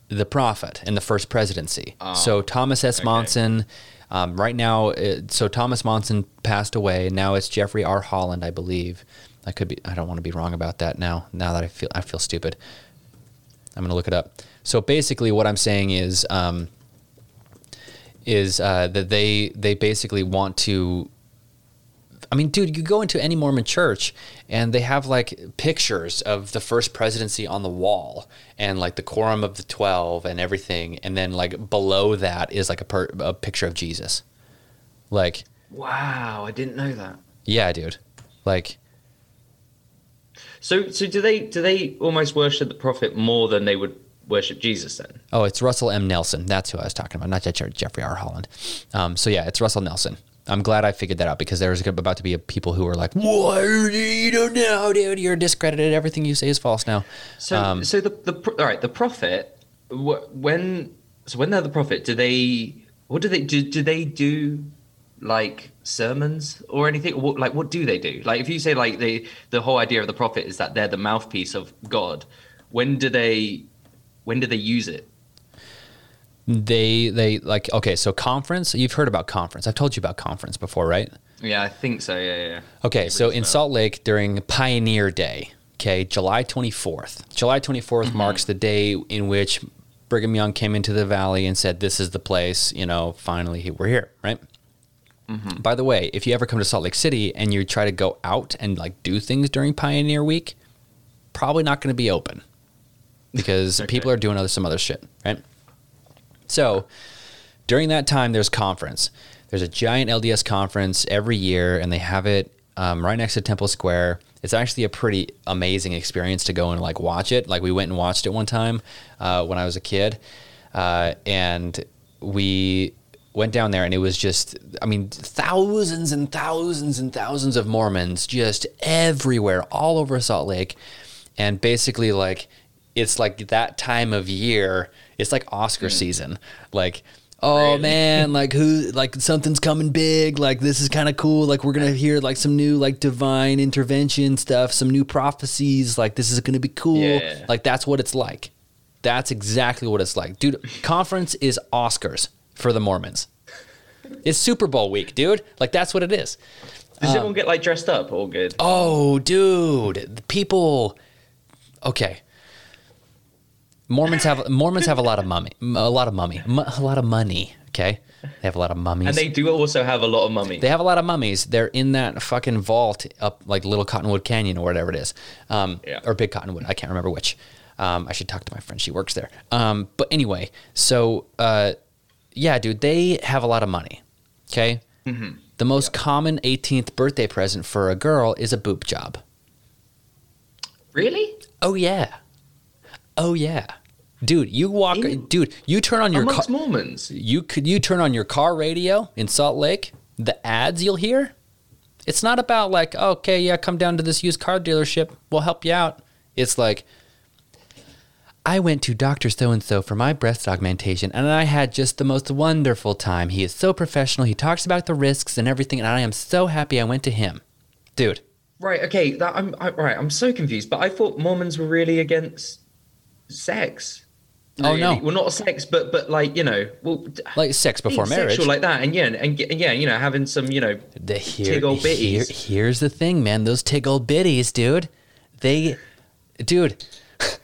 the prophet in the first presidency. so Thomas S. okay. Monson. Um, right now, uh, so Thomas Monson passed away. Now it's Jeffrey R. Holland, I believe. I could be. I don't want to be wrong about that now. Now that I feel, I feel stupid. I'm gonna look it up. So basically, what I'm saying is, um, is uh, that they they basically want to. I mean, dude, you go into any Mormon church and they have like pictures of the first presidency on the wall and like the quorum of the twelve and everything, and then like below that is like a, per- a picture of Jesus. Like, wow i didn't know that yeah, dude. Like, so so do they do they almost worship the prophet more than they would worship jesus then Oh, it's Russell M. Nelson. That's who I was talking about, not Jeffrey R. Holland. Um, so yeah, it's Russell Nelson. I'm glad I figured that out because there was about to be a people who were like, "What? You don't know, dude. You're discredited. Everything you say is false now." So, Um, so the the all right, the prophet. When so when they're the prophet, do they what do they do? Do they do like sermons or anything? What like what do they do? Like if you say like the the whole idea of the prophet is that they're the mouthpiece of God. When do they when do they use it? They they like okay. So conference. You've heard about conference. I've told you about conference before, right? Yeah, I think so. Yeah, yeah. Okay, so in. Salt Lake during Pioneer Day, okay, July 24th. July 24th mm-hmm. marks the day in which Brigham Young came into the valley and said, "This is the place." You know, finally we're here, right? Mm-hmm. By the way, if you ever come to Salt Lake City and you try to go out and like do things during Pioneer Week, probably not going to be open because Okay. people are doing other some other shit, right? So during that time, there's conference. There's a giant LDS conference every year, and they have it um, right next to Temple Square. It's actually a pretty amazing experience to go and like watch it. Like we went and watched it one time uh, when I was a kid, uh, and we went down there, and it was just, I mean, thousands and thousands and thousands of Mormons just everywhere, all over Salt Lake, and basically like it's like that time of year. It's like Oscar hmm. season. Like, oh Really? man, like who, like something's coming big. Like this is kind of cool. Like we're gonna hear like some new like divine intervention stuff, some new prophecies. Like this is gonna be cool. Yeah. Like that's what it's like. That's exactly what it's like, dude. Conference is Oscars for the Mormons. It's Super Bowl week, dude. Like that's what it is. Does everyone um, get like dressed up? All good. Oh, dude, the people. Okay. Mormons have Mormons have a lot of mummy, a lot of money, a lot of money. Okay, they have a lot of mummies. And they do also have a lot of mummies. They have a lot of mummies. They're in that fucking vault up like Little Cottonwood Canyon or whatever it is, um, Yeah. or Big Cottonwood. I can't remember which. Um, I should talk to my friend. She works there. Um, but anyway, so uh, yeah, dude, they have a lot of money. Okay. Mm-hmm. The most common 18th birthday present for a girl is a boob job. really? Oh yeah. Oh yeah. Dude, you walk. In- dude, you turn on your car. Mormons. you could you turn on your car radio in Salt Lake, the ads you'll hear, it's not about like, okay, yeah, come down to this used car dealership, we'll help you out. It's like I went to Dr. So and so for my breast augmentation and I had just the most wonderful time. He is so professional. He talks about the risks and everything and I am so happy I went to him. Dude, Right. Okay. That I'm I, right. I'm so confused. But I thought Mormons were really against sex. Oh, no. Well, not sex, but but like you know, well, like sex before marriage. sexual like that, and yeah, and, and yeah, you know, having some, you know, The here, Tig old here- bitties. here's the thing, man. Those tig old biddies, dude. They, dude.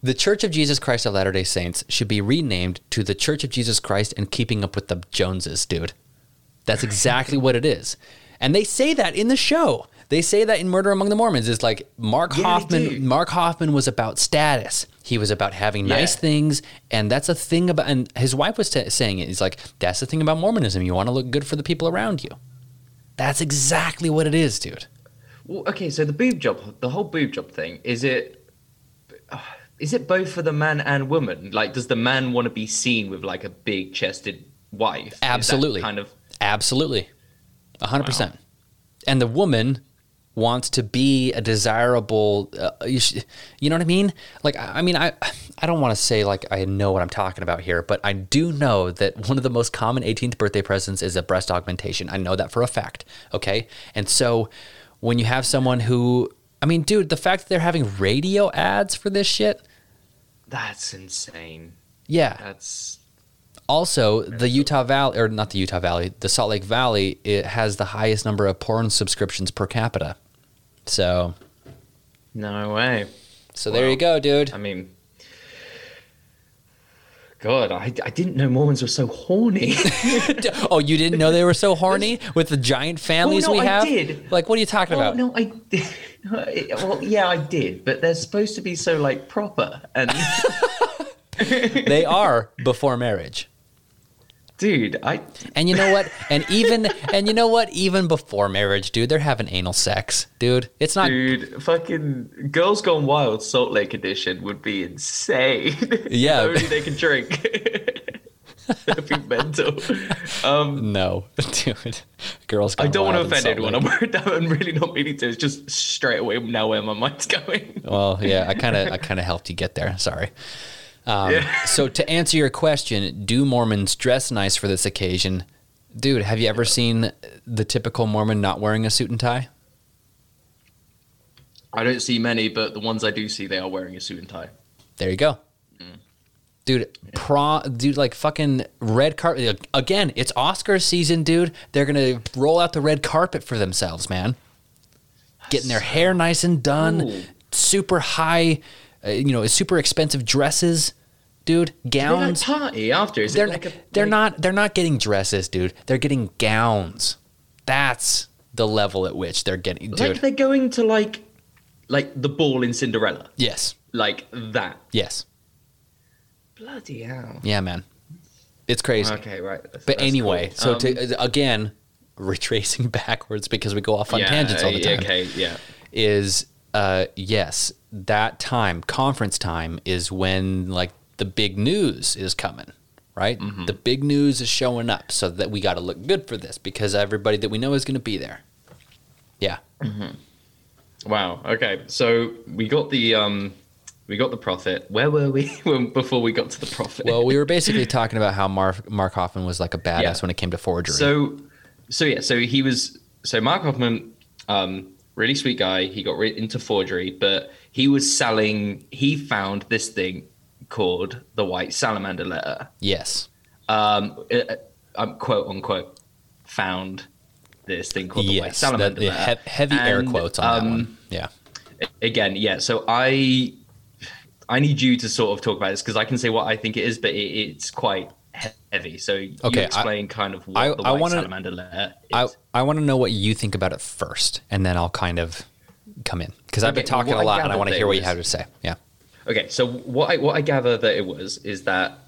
The Church of Jesus Christ of Latter Day Saints should be renamed to the Church of Jesus Christ and Keeping Up with the Joneses, dude. That's exactly what it is, and they say that in the show. They say that in Murder Among the Mormons is like Mark Yeah, Hofmann. Mark Hofmann was about status. He was about having nice things, and that's a thing about. And his wife was t- saying it. He's like, that's the thing about Mormonism. You want to look good for the people around you. That's exactly what it is, dude. Well, okay, so the boob job, the whole boob job thing, is it uh, is it both for the man and woman? Like, does the man want to be seen with like a big chested wife? Absolutely. kind of Absolutely. A hundred percent. And the woman wants to be a desirable, uh, you, sh- you know what I mean? Like, I I mean, I, I don't want to say like I know what I'm talking about here, but I do know that one of the most common 18th birthday presents is a breast augmentation. I know that for a fact. Okay. And so when you have someone who, I mean, dude, the fact that they're having radio ads for this shit. that's insane. Yeah. That's Also, the Utah Valley, or not the Utah Valley, the Salt Lake Valley, it has the highest number of porn subscriptions per capita. So, no way. so there you go, dude. I mean, God, I, I didn't know Mormons were so horny. oh, you didn't know they were so horny with the giant families no, we I have? did. Like, what are you talking well, about? no, I did. Well, yeah, I did, but they're supposed to be so like proper and. They are before marriage. Dude, I And you know what? And even and you know what? Even before marriage, dude, they're having anal sex, dude. It's not dude, fucking Girls Gone Wild Salt Lake edition would be insane. Yeah. Only they can drink. That'd be mental. Um, no, dude. Girls, I don't want to offend anyone. I'm worried that I'm really not meaning to. It's just straight away now where my mind's going. Well, yeah, I kind of I kind of helped you get there. Sorry. Um, Yeah. So to answer your question, do Mormons dress nice for this occasion? Dude, have you ever seen the typical Mormon not wearing a suit and tie? I don't see many, but the ones I do see, they are wearing a suit and tie. There you go. Dude, pro, dude, like fucking red carpet. Again, it's Oscar season, dude. They're gonna roll out the red carpet for themselves, man. Getting their hair nice and done, Ooh. super high, uh, you know, super expensive dresses, dude. Gowns. They like Gowns. party after. Is they're it like a? they're like- not they're not getting dresses, dude. They're getting gowns. That's the level at which they're getting, dude. like they're going to like, like the ball in Cinderella, yes, like that. yes, Bloody hell. yeah, man. It's crazy. Okay, right. That's- But that's anyway, cool. so Um, to again retracing backwards because we go off on yeah, tangents all the time. Okay, yeah. Is uh yes, that time, conference time is when like the big news is coming, right? Mm-hmm. The big news is showing up so that we got to look good for this because everybody that we know is going to be there. Yeah. Wow. Okay. So we got the um, we got the prophet. Where were we when, before we got to the prophet? Well, we were basically talking about how Mark Mark Hofmann was like a badass Yeah. when it came to forgery. So, so yeah, so he was so Mark Hofmann, um, really sweet guy. He got re- into forgery, but he was selling. He found this thing called the White Salamander Letter. yes. Um, uh, uh, um, quote unquote, found this thing called the White Salamander That, the Letter. he- heavy air quotes on that um, one. Yeah. again yeah so i i need you to sort of talk about this because i can say what i think it is but it, it's quite heavy. So you Okay, I- explain kind of what I- the I White wanna- Salamander letter is. I want to know what you think about it first, and then I'll kind of come in because I've been talking a I lot, and I want to hear what you have to say. Yeah. Okay, so what I what I gather that it was is that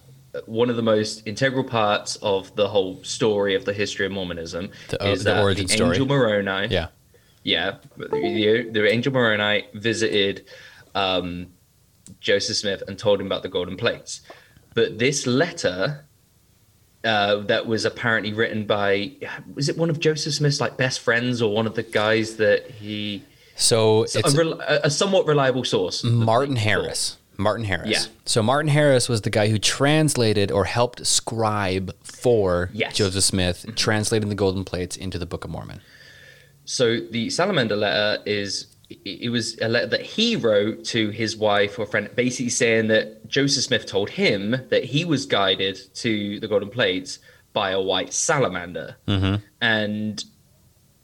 one of the most integral parts of the whole story of the history of Mormonism The- uh, is the that origin the story. angel Moroni, Yeah. yeah, the, the angel Moroni visited um, Joseph Smith and told him about the golden plates. But this letter uh, that was apparently written by was it one of Joseph Smith's like best friends or one of the guys that he So a, it's rel- a, a somewhat reliable source. Martin. Harris. Martin Harris. Yeah. So Martin Harris was the guy who translated or helped scribe for Yes. Joseph Smith, mm-hmm. translating the golden plates into the Book of Mormon. So the salamander letter is it was a letter that he wrote to his wife or friend, basically saying that Joseph Smith told him that he was guided to the golden plates by a white salamander, mm-hmm. and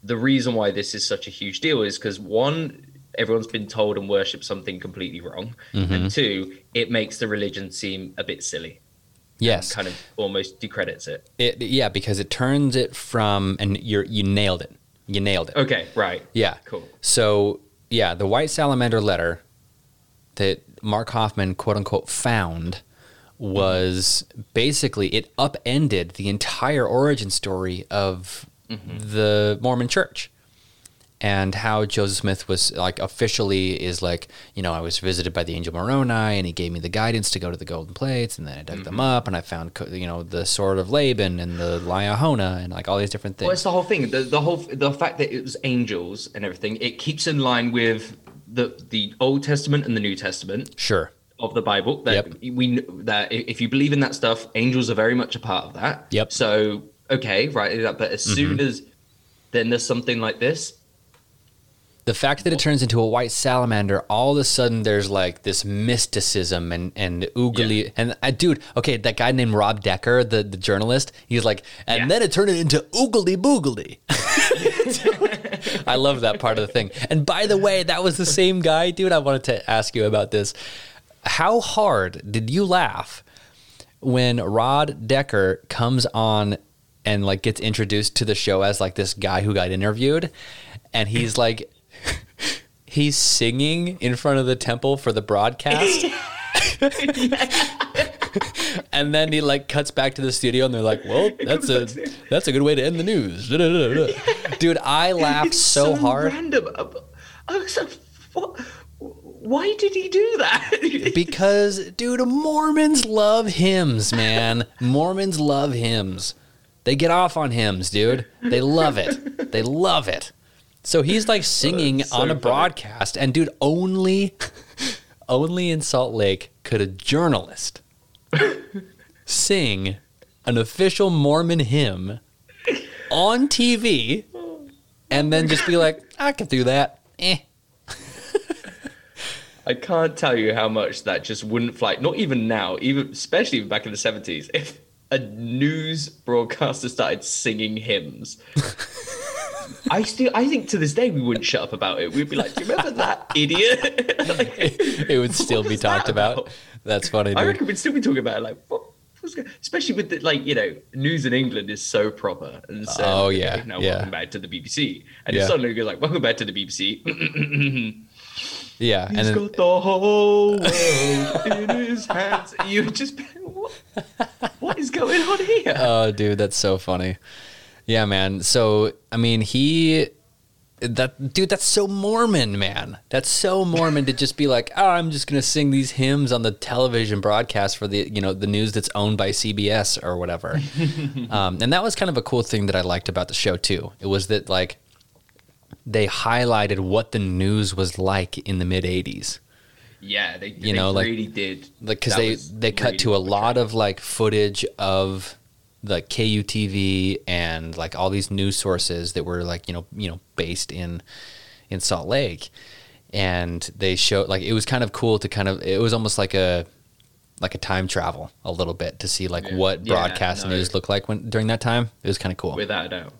the reason why this is such a huge deal is because one, everyone's been told and worshipped something completely wrong, and mm-hmm. two, it makes the religion seem a bit silly, Yes. kind of almost decredits it. It, yeah, because it turns it from, and you're you nailed it. You nailed it. Okay, right. Yeah. Cool. So yeah, the White Salamander letter that Mark Hofmann quote unquote found was basically it upended the entire origin story of Mm-hmm. the Mormon Church. And how Joseph Smith was like officially is like, you know, I was visited by the angel Moroni and he gave me the guidance to go to the golden plates and then I dug them mm-hmm. up and I found, you know, the sword of Laban and the Liahona and like all these different things. Well, it's the whole thing. The, the whole the fact that it was angels and everything. It keeps in line with the the Old Testament and the New Testament sure. of the Bible. That Yep. we that if you believe in that stuff, angels are very much a part of that. Yep. So okay, right. But as soon as then there's something like this. the fact that it turns into a white salamander, all of a sudden there's like this mysticism and and oogly and uh, dude, okay, that guy named Rod Decker, the the journalist, he's like, and Yeah. then it turned it into oogly boogly. I love that part of the thing. And by the way, that was the same guy, dude. I wanted to ask you about this. How hard did you laugh when Rod Decker comes on and like gets introduced to the show as like this guy who got interviewed and he's like he's singing in front of the temple for the broadcast. And then he like cuts back to the studio and they're like well that's a that's a good way to end the news. Dude i laughed It's so, hard. Random. I was like, what? Why did he do that? because dude mormons love hymns man. Mormons love hymns they get off on hymns dude they love it they love it so he's like singing so on a funny. broadcast and dude only only in salt lake could a journalist sing an official mormon hymn on tv and then just be like i can do that eh I can't tell you how much that just wouldn't fly. Not even now, even especially back in the seventies. If a news broadcaster started singing hymns, I still, I think to this day we wouldn't shut up about it. We'd be like, "Do you remember that idiot?" Like, it would still be was that talked about. about? That's funny, I reckon we'd still be talking about it. Like, what? Especially with the, like you know, news in England is so proper and so. Oh, yeah, now yeah. welcome back to the BBC, and Yeah. it suddenly goes like, "Welcome back to the BBC." Yeah, and He's then, got the whole world in his hands. You just, what, what is going on here? oh, dude, that's so funny. Yeah, man. So, I mean, he, that dude, that's so Mormon, man. That's so Mormon to just be like, oh, I'm just gonna sing these hymns on the television broadcast for the, you know, the news that's owned by CBS or whatever. um, and that was kind of a cool thing that I liked about the show too. It was that like they highlighted what the news was like in the mid '80s. yeah, they, you they know, like- really did. like because they they cut really to a lot of like footage of like KUTV and like all these news sources that were like you know you know based in in Salt Lake, and they showed like it was kind of cool to kind of it was almost like a like a time travel a little bit to see like Yeah. what Yeah, broadcast no. news looked like when during that time. It was kind of cool. without a doubt.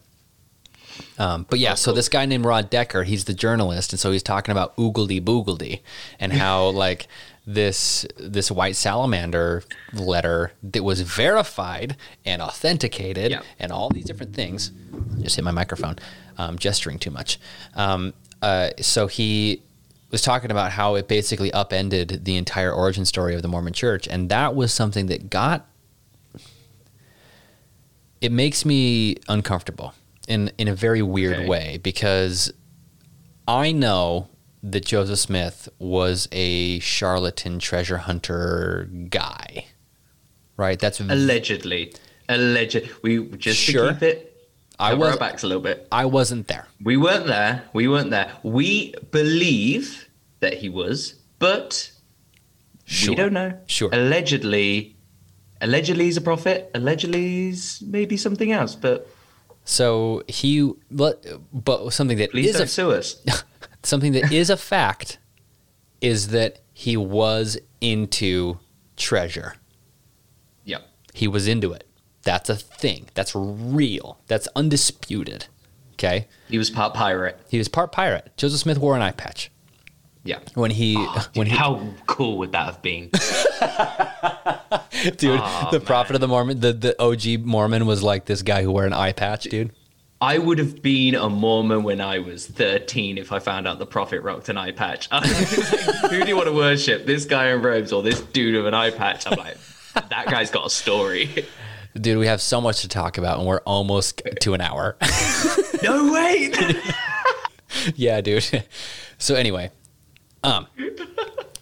Um, but yeah, so this guy named Rod Decker, he's the journalist, and so he's talking about oogledy boogledy and how like this this white salamander letter that was verified and authenticated Yeah. and all these different things. Just hit my microphone, um, gesturing too much. Um, uh, so he was talking about how it basically upended the entire origin story of the Mormon Church, and that was something that got it makes me uncomfortable in in a very weird Okay. way because I know that Joseph Smith was a charlatan treasure hunter guy. Right? That's Allegedly, alleged. We just Sure. to keep it. I cover our was backs a little bit. I wasn't there. We weren't there. We weren't there. We believe that he was, but Sure. we don't know. Sure. Allegedly, allegedly he's a prophet. Allegedly he's maybe something else. But So he but but something that please is a sue us. something that is a fact is that he was into treasure. yeah. He was into it. That's a thing. That's real. That's undisputed. Okay? He was part pirate. He was part pirate. Joseph Smith wore an eye patch. Yeah. When he ah, when Dude, he how cool would that have been? dude, Aw, the prophet of the Mormon the, the OG Mormon was like this guy who wore an eye patch, dude. I would have been a Mormon when I was 13 if I found out the prophet rocked an eye patch. Who do you want to worship? This guy in robes or this dude with an eye patch? I'm like, that guy's got a story. Dude, we have so much to talk about and we're almost to an hour. no way. yeah, dude. So anyway, um,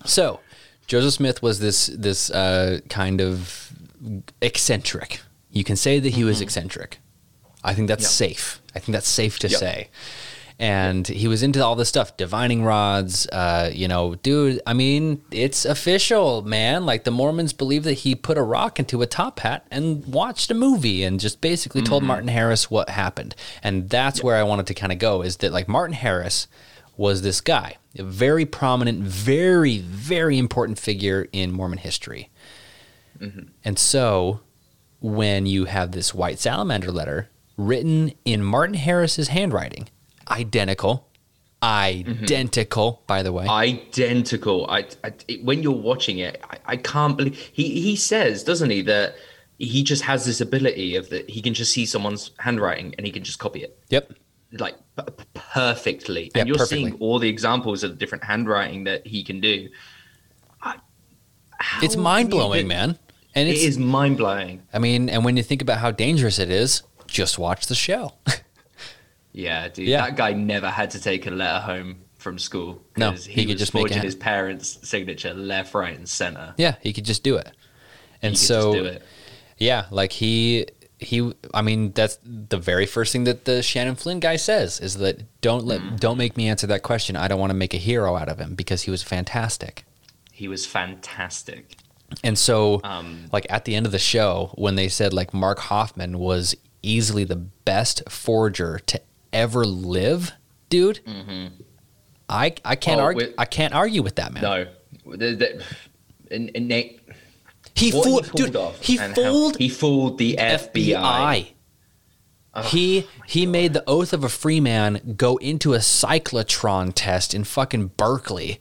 so Joseph Smith was this this uh, kind of eccentric. You can say that he was eccentric. I think that's Yep. safe. I think that's safe to Yep. say. And he was into all this stuff, divining rods. Uh, you know, dude. I mean, it's official, man. Like the Mormons believe that he put a rock into a top hat and watched a movie and just basically told Martin Harris what happened. And that's where I wanted to kind of go. Is that like Martin Harris was this guy, a very prominent, very, very important figure in Mormon history. Mm-hmm. And so when you have this white salamander letter written in Martin Harris's handwriting, identical, mm-hmm. identical, by the way. Identical. I, I it- when you're watching it, I, I can't believe he he says, doesn't he, that he just has this ability of that he can just see someone's handwriting and he can just copy it. yep. Like p- perfectly Yeah, and you're perfectly. seeing all the examples of the different handwriting that he can do I- It's mind blowing, man. And it it's, mind-blowing I mean, and when you think about how dangerous it is, just watch the show. yeah dude Yeah. that guy never had to take a letter home from school No, he he, could just make forging it- his parents signature left right and center yeah, he could just do it. And so, just do it. yeah, like he he I mean that's the very first thing that the Shannon Flynn guy says is that don't let Mm. don't make me answer that question. I don't want to make a hero out of him because he was fantastic. he was fantastic And so Um, like at the end of the show when they said like Mark Hofmann was easily the best forger to ever live, dude. I I can't Mm-hmm. Oh, argue with- I can't argue with that man. no the, the, and Nate, He what fooled he dude, off he fooled he fooled the FBI, FBI. he he oh made the oath of a free man go into a cyclotron test in fucking Berkeley.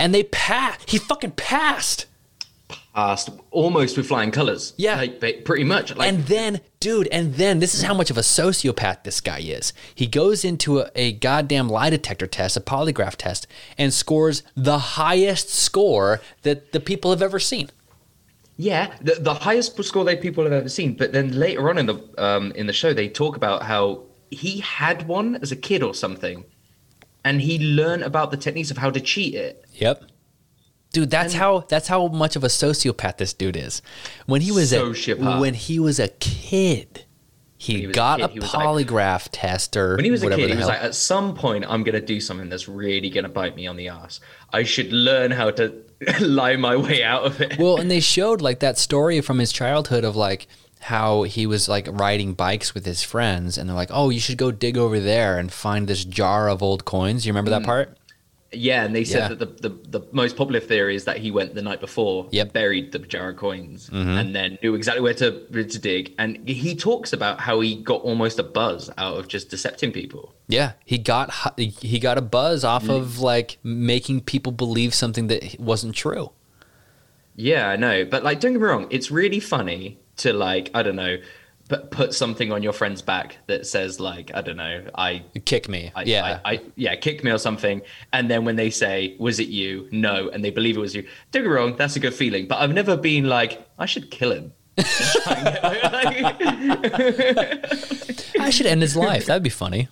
And they passed. He fucking passed. passed almost with flying colors Yeah. like, pretty much like and then, dude, and then this is how much of a sociopath this guy is. He goes into a, a goddamn lie detector test, a polygraph test, and scores the highest score that the people have ever seen. Yeah, the, the highest score they people have ever seen. But then later on in the um, in the show, they talk about how he had one as a kid or something, and he learned about the techniques of how to cheat it. Yep. Dude, that's how that's how much of a sociopath this dude is. When he was a when he was a kid, he, he was a got kid, a, was like- polygraph test or When he was a kid, he was like, at some point, I'm gonna do something that's really gonna bite me on the ass. I should learn how to lie my way out of it. well, and they showed like that story from his childhood of like how he was like riding bikes with his friends, and they're like, "Oh, you should go dig over there and find this jar of old coins." You remember Mm. that part? Yeah, and they said Yeah. that the, the, the most popular theory is that he went the night before, Yep. Mm-hmm. buried the Pajara coins, and then knew exactly where to where to dig. And he talks about how he got almost a buzz out of just decepting people. Yeah, he got he got a buzz off of like making people believe something that wasn't true. Yeah, I know, but like, don't get me wrong, it's really funny to like, I don't know, put put something on your friend's back that says like, I don't know, I Kick me. I, yeah. I, I, yeah, kick me or something. And then when they say, "Was it you?" No, and they believe it was you. Don't get me wrong, that's a good feeling. But I've never been like, I should kill him. I should end his life. That'd be funny.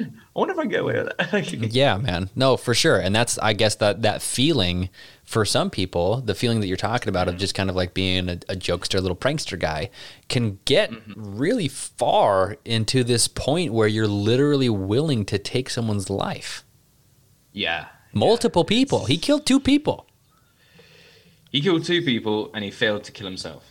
I wonder if I can get away with that. Yeah, man. No, for sure. And that's I guess that that feeling for some people, the feeling that you're talking about of just kind of like being a, a jokester, little prankster guy, can get really far into this point where you're literally willing to take someone's life. yeah, Multiple people. He killed two people. he killed two people and he failed to kill himself.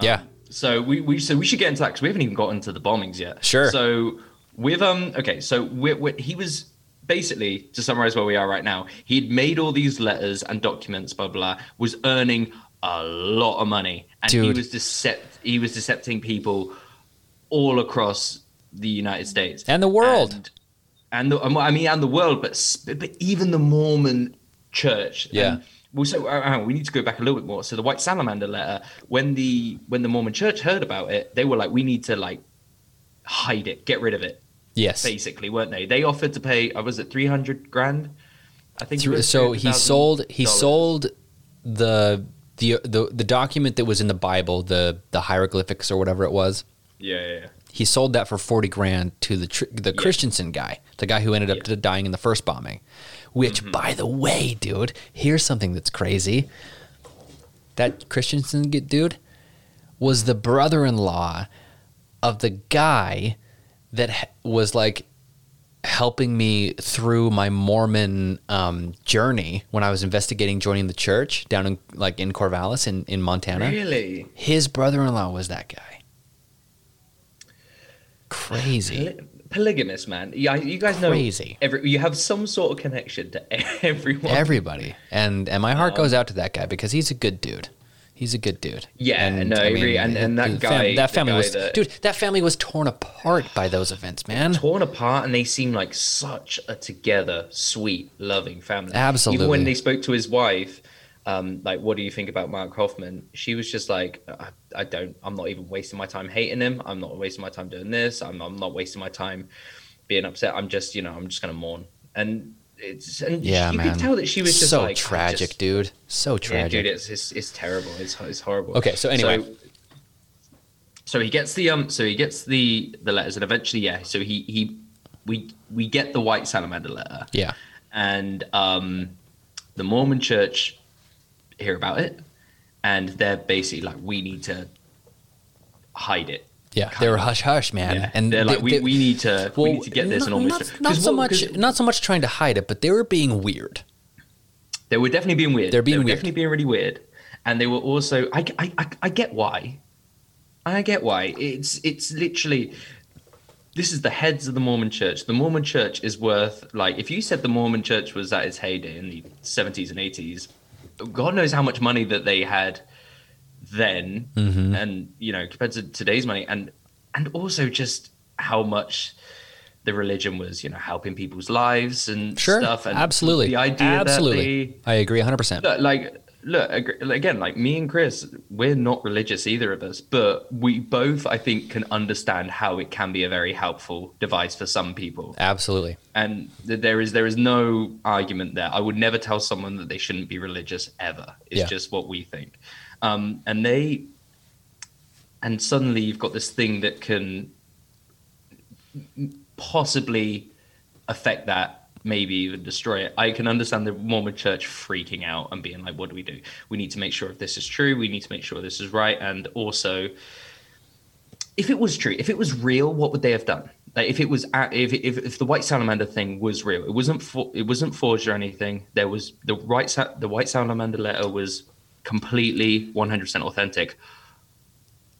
yeah. So we, we so we should get into that because we haven't even got into the bombings yet. Sure. So with um okay, so we he was basically to summarize where we are right now. He'd made all these letters and documents, blah blah, was earning a lot of money, and he was decept he was decepting people all across the United States And the world. and, and the, I mean and the world, but but even the Mormon Church. Yeah. And well, so uh, we need to go back a little bit more. So the White Salamander letter, when the when the Mormon Church heard about it, they were like, we need to like hide it, get rid of it, Yes. basically, weren't they? They offered to pay, uh, was it three hundred grand? I think. so he sold he sold the the the the document that was in the Bible, the the hieroglyphics or whatever it was. Yeah, yeah, yeah. He sold that for forty grand to the tr- the Christensen guy, the guy who ended up Yeah. Mm-hmm. dying in the first bombing. Which, by the way, dude, here's something that's crazy. That Christensen dude was the brother-in-law of the guy that was like helping me through my Mormon um, journey when I was investigating joining the church down in like in Corvallis in, in Montana. Really? His brother-in-law was that guy. Crazy. Poly- polygamous man. Yeah, you guys know. Crazy. Every you have some sort of connection to everyone. Everybody. And and my heart goes out to that guy because he's a good dude. He's a good dude. Yeah, and, no, I agree. And- and that guy- that family guy was that- dude. That family was torn apart by those events, man. torn apart and they seem like such a together sweet loving family Absolutely. even when they spoke to his wife um, like what do you think about mark hofmann she was just like I, I don't i'm not even wasting my time hating him i'm not wasting my time doing this i'm, I'm not wasting my time being upset i'm just you know i'm just gonna mourn and it's and Yeah, you man. could tell that she was just so like tragic, just- dude. So yeah, tragic. dude it's, it's it's terrible it's, it's horrible Okay, so anyway. so he gets the um so he gets the the letters and eventually yeah so he he we we get the white salamander letter yeah. and um the mormon church hear about it and they're basically like we need to hide it Yeah. They were hush hush, man. yeah. And they're they- like we, they- we need to we need to get this not, and almost not, not so much not so much trying to hide it, but they were being weird. they were definitely being weird They're being they definitely being really weird and they were also I, I i i get why i get why it's it's literally this is the heads of the Mormon church. The Mormon church is worth like if you said the Mormon church was at its heyday in the 70s and 80s, God knows how much money that they had then Mm-hmm. and you know compared to today's money and and also just how much the religion was, you know, helping people's lives and Sure. stuff and absolutely. the idea absolutely. that I agree 100%. look like look again like me and chris we're not religious either of us but we both i think can understand how it can be a very helpful device for some people Absolutely. and there is there is no argument there i would never tell someone that they shouldn't be religious ever it's Yeah. just what we think um and they and suddenly you've got this thing that can possibly affect that, maybe even destroy it. I can understand the Mormon church freaking out and being like, what do we do? We need to make sure if this is true, we need to make sure this is right. And also, if it was true, if it was real, what would they have done? Like if it was, if if, if the white salamander thing was real, it wasn't for, it wasn't forged or anything. There was the right the white salamander letter was completely 100% authentic.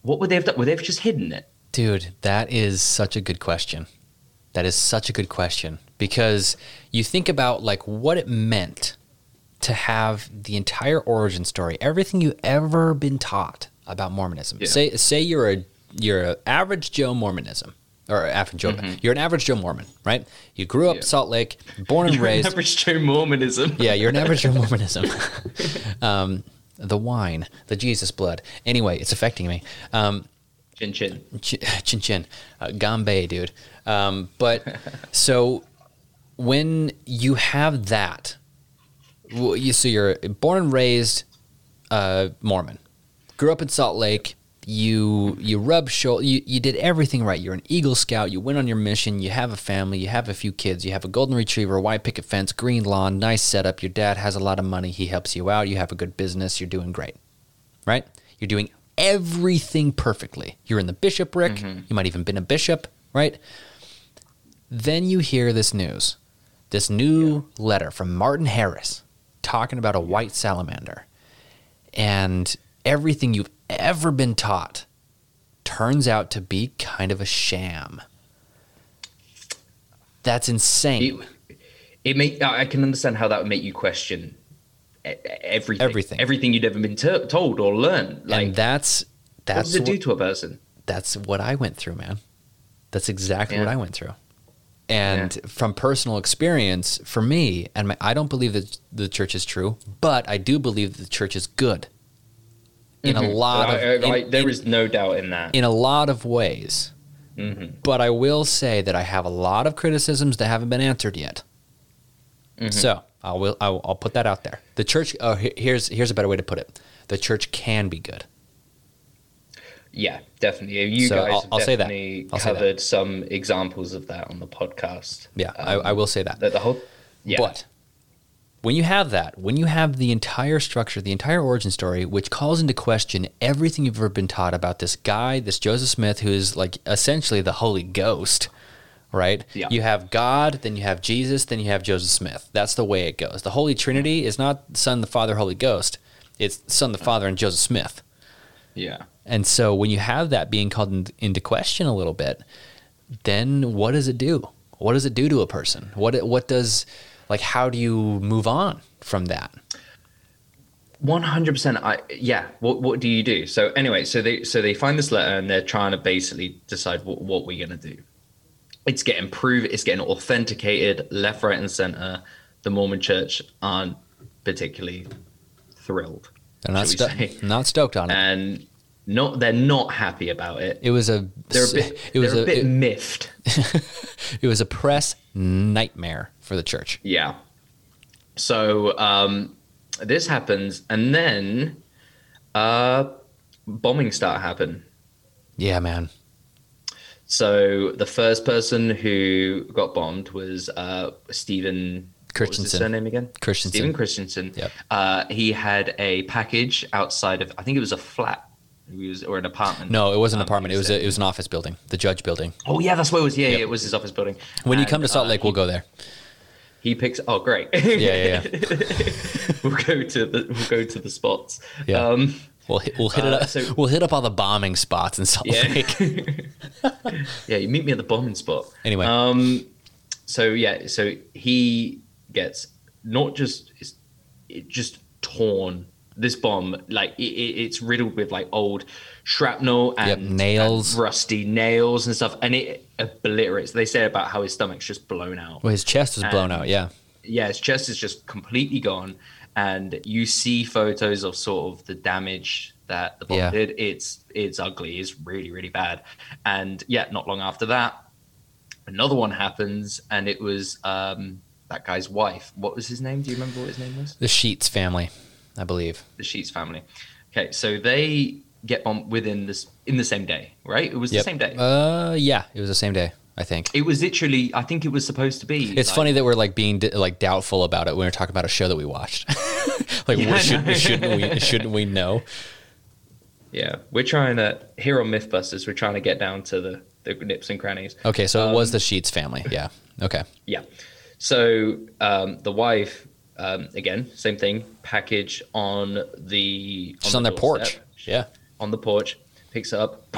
What would they have done? Would they have just hidden it? Dude, that is such a good question. That is such a good question because you think about like what it meant to have the entire origin story, everything you've ever been taught about Mormonism. Yeah. Say say you're a you're an average Joe Mormonism or average Joe. You're an average Joe Mormon, right? You grew up Mm-hmm. Yeah. Salt Lake, born and raised. Average Joe Mormonism. Yeah, you're an average Joe Mormonism. um, the wine, the Jesus blood. Anyway, it's affecting me. Um, Chin chin. Ch- chin chin, uh, Gambay, dude. Um, but so when you have that, you so you're born and raised uh, Mormon, grew up in Salt Lake. You you rub shoulder. You, you did everything right. You're an Eagle Scout. You went on your mission. You have a family. You have a few kids. You have a golden retriever, a white picket fence, green lawn, nice setup. Your dad has a lot of money. He helps you out. You have a good business. You're doing great, right? You're doing everything perfectly. You're in the bishopric. Mm-hmm. You might even been a bishop, right? Then you hear this news, this new letter from Martin Harris talking about a white salamander. And everything you've ever been taught turns out to be kind of a sham. That's insane. It, it make I can understand how that would make you question everything, Everything. everything you'd ever been t- told or learned. Like, and that's what that's does it do what- to a person? that's what I went through, man. That's exactly what I went through. And from personal experience, for me, and my, I don't believe that the church is true, but I do believe that the church is good in a lot of I- I- in- there is no doubt in that. in a lot of ways. Mm-hmm. But I will say that I have a lot of criticisms that haven't been answered yet. Mm-hmm. So I will I'll, I'll put that out there. The church. Oh, here's here's a better way to put it. The church can be good. Yeah, definitely. You So guys I'll- have I'll say that. definitely I'll say that. covered some examples of that on the podcast. Yeah, Um, I, I will say that. that the whole yeah. But when you have that, when you have the entire structure, the entire origin story, which calls into question everything you've ever been taught about this guy, this Joseph Smith, who is like essentially the Holy Ghost, right? Yeah. You have God, then you have Jesus, then you have Joseph Smith. That's the way it goes. The Holy Trinity is not Son, the Father, Holy Ghost. It's Son, the Father, and Joseph Smith. yeah. And so when you have that being called in, into question a little bit, then what does it do? What does it do to a person? What what does like how do you move on from that? One hundred percent. I yeah. What what do you do? So anyway, so they so they find this letter and they're trying to basically decide what what we're gonna do. It's getting proved. It's getting authenticated left, right, and center. The Mormon Church aren't particularly thrilled, They're not shall sto- say. not stoked on it. and not they're not happy about it. It was a They're a bit. it was a, a, bit it, miffed. it was a press nightmare for the church. Yeah. So um, this happens, and then uh, bombings start happen. Yeah, man. So the first person who got bombed was uh, Stephen What was his surname again? Christensen. Stephen Christensen. Yep. Uh, he had a package outside of. I think it was a flat. He was or an apartment. No, it wasn't an Um, apartment. he It was a, it was an office building, the judge building. Oh yeah, that's what it was. Yeah, Yep. yeah, it was his office building. When you come to Salt uh, Lake, we'll go there. He picks. Oh, great. Yeah, yeah, yeah. we'll go to the we'll go to the spots. Yeah. Um, We'll hit, we'll hit it uh, up. so- we'll hit up all the bombing spots in Salt yeah. Yeah, you meet me at the bombing spot. Anyway. Um, so yeah, so he gets not just it's it just torn. This bomb, like it, it, it's riddled with like old shrapnel and Yep, nails. and rusty nails and stuff, and it obliterates. They say about how his stomach's just blown out. well, his chest was blown out. Yeah. yeah, his chest is just completely gone, and you see photos of sort of the damage that the bomb Yeah. did. It's it's ugly. It's really really bad. And yeah, not long after that, another one happens, and it was um, that guy's wife. What was his name? Do you remember what his name was? The Sheets family, I believe. The Sheets family. Okay, so they get on within this in the same day, right? It was Yep. the same day. Uh, yeah, it was the same day. I think. it was literally. I think it was supposed to be. It's like- funny that we're like being d- like doubtful about it when we're talking about a show that we watched. like, Yeah, should, shouldn't we? Shouldn't we know? Yeah, we're trying to here on MythBusters. We're trying to get down to the the nips and crannies. Okay, so it was Um, the Sheets family. Yeah. Okay. Yeah. So um, the wife, um, again, same thing. Package on the She's the on their porch. Yeah, On the porch, picks it up,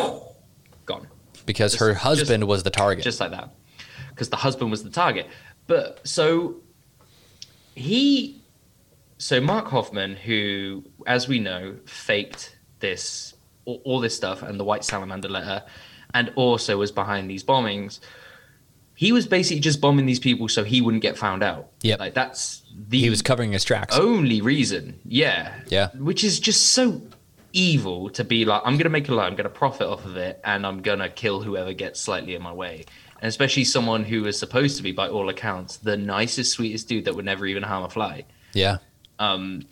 gone, because Just- her just- husband was the target. just like that. because the husband was the target. But so he, so Mark Hofmann, who, as we know, faked this all, all this stuff and the White Salamander letter, and also was behind these bombings. He was basically just bombing these people so he wouldn't get found out. Yeah, like that's the He was covering his tracks. only reason. Yeah. Yeah. Which is just so evil to be like, I'm to make a lie, I'm to profit off of it, and I'm to kill whoever gets slightly in my way. And especially someone who is supposed to be, by all accounts, the nicest, sweetest dude that would never even harm a fly. Yeah. Um,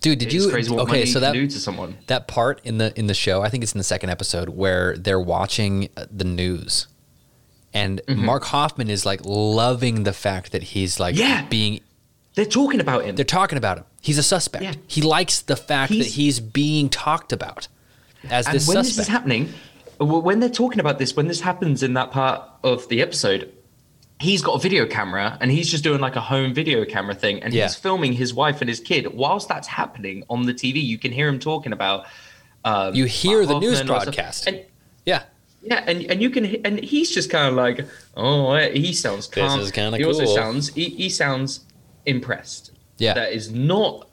Dude, did you? okay, so that do to someone. that part in the in the show, I think it's in the second episode where they're watching uh, the news, and Mm-hmm. Mark Hofmann is like loving the fact that he's like Yeah. being. They're talking about him. They're talking about him. He's a suspect. Yeah. He likes the fact that He's- he's being talked about as and this when suspect. this is happening, when they're talking about this, when this happens in that part of the episode, he's got a video camera and he's just doing like a home video camera thing, and Yeah. he's filming his wife and his kid. Whilst that's happening on the TV, you can hear him talking about. Um, You hear Mark the news Hofmann something. broadcast. and yeah. yeah, and and you can, and he's just kind of like, oh, he sounds This calm. is kinda He also cool. sounds, he, he sounds impressed. Yeah. that is not.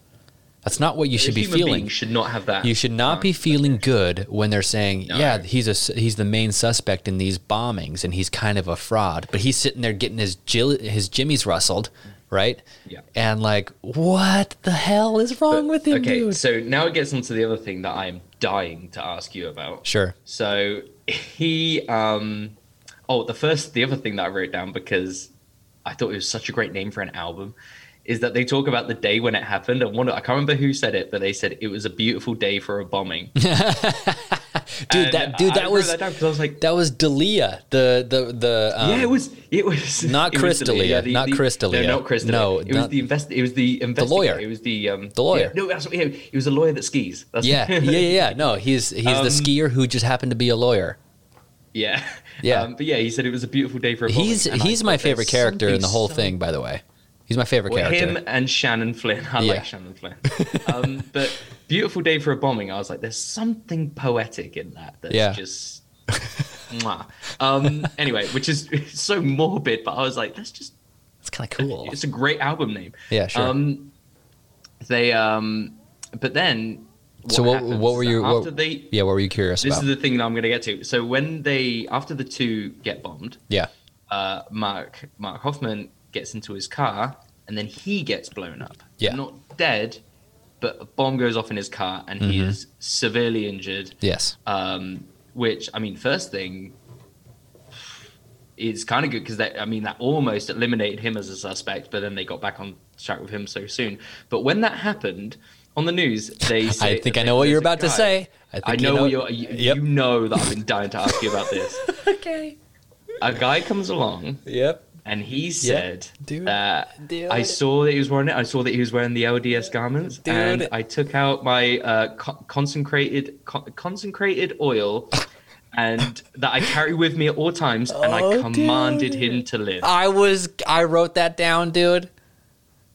That's not what you should be feeling. should not have that. You should not be feeling good when they're saying, No. "Yeah, he's a he's the main suspect in these bombings, and he's kind of a fraud." But he's sitting there getting his jill- his jimmies rustled, right? Yeah. And like, what the hell is wrong with him, okay, dude? so now it gets onto the other thing that I am dying to ask you about. Sure. So he, um, oh, the first, the other thing that I wrote down because I thought it was such a great name for an album is that they talk about the day when it happened. And one, I can't remember who said it, but they said it was a beautiful day for a bombing. Dude, And that dude, that was that down 'cause I was like, that was D'Elia, the the the um, yeah, it was, it was not it Chris not Chris. No, not Chris D'Elia. No, it was the invest. It was the investigator. lawyer. It was the um, The lawyer. Yeah, no, that's what, yeah, he was a lawyer that skis. That's yeah, yeah, yeah, yeah. No, he's he's the Um, skier who just happened to be a lawyer. Yeah. Yeah. Um, but yeah, he said it was a beautiful day for a bombing. He's he's my favorite character in the whole so- thing, by the way. He's my favorite Well, character. him and Shannon Flynn. I Yeah. like Shannon Flynn. um, but beautiful day for a bombing. I was like, there's something poetic in that. That's Yeah. just. Um, anyway, which is so morbid, but I was like, that's just. It's kind of cool. It's a great album name. Yeah, sure. Um, they um, but then. so what what were you? What, they, yeah, what were you curious this about? is the thing that I'm going to get to. So when they after the two get bombed, yeah. uh, Mark Mark Hofmann gets into his car and then he gets blown up. Yeah. Not dead, but a bomb goes off in his car and he Mhm. is severely injured. Yes. Um, which I mean, first thing is kind of good because I mean that almost eliminated him as a suspect, but then they got back on track with him so soon. But when that happened on the news, they I think I know what you're about to say. I think I you know, know- you're, you, Yep. you know that I've been dying to ask you about this. Okay. A guy comes along Yep. And he said Dude. that Dude. I saw that he was wearing it. I saw that he was wearing the LDS garments, and I took out my uh, co- concentrated co- concentrated oil, and that I carry with me at all times, and I Oh, commanded dude. him to live. I was I wrote that down, dude.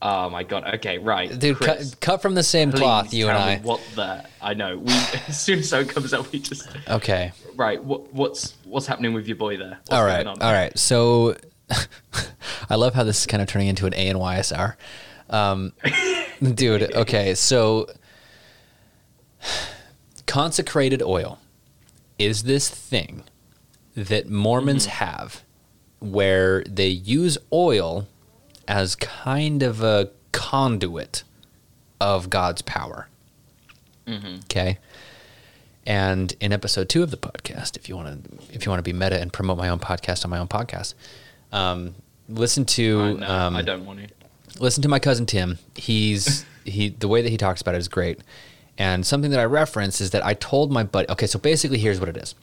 oh my god! Okay, right, Dude, Chris, cut, cut from the same cloth, you and I. What the? I know. We as soon as that comes up, we just Okay. right. What what's what's happening with your boy there? What's all right. All right. So I love how this is kind of turning into an ASMR. Um, dude, okay. So consecrated oil is this thing that Mormons Mm-hmm. have where they use oil as kind of a conduit of God's power. Mm-hmm. Okay. And in episode two of the podcast, if you want to, if you want to be meta and promote my own podcast on my own podcast, um, listen to I, no, um, I don't want to. listen to my cousin Tim. He's he the way that he talks about it is great. And something that I reference is that I told my buddy. Okay, so basically, here's what it is: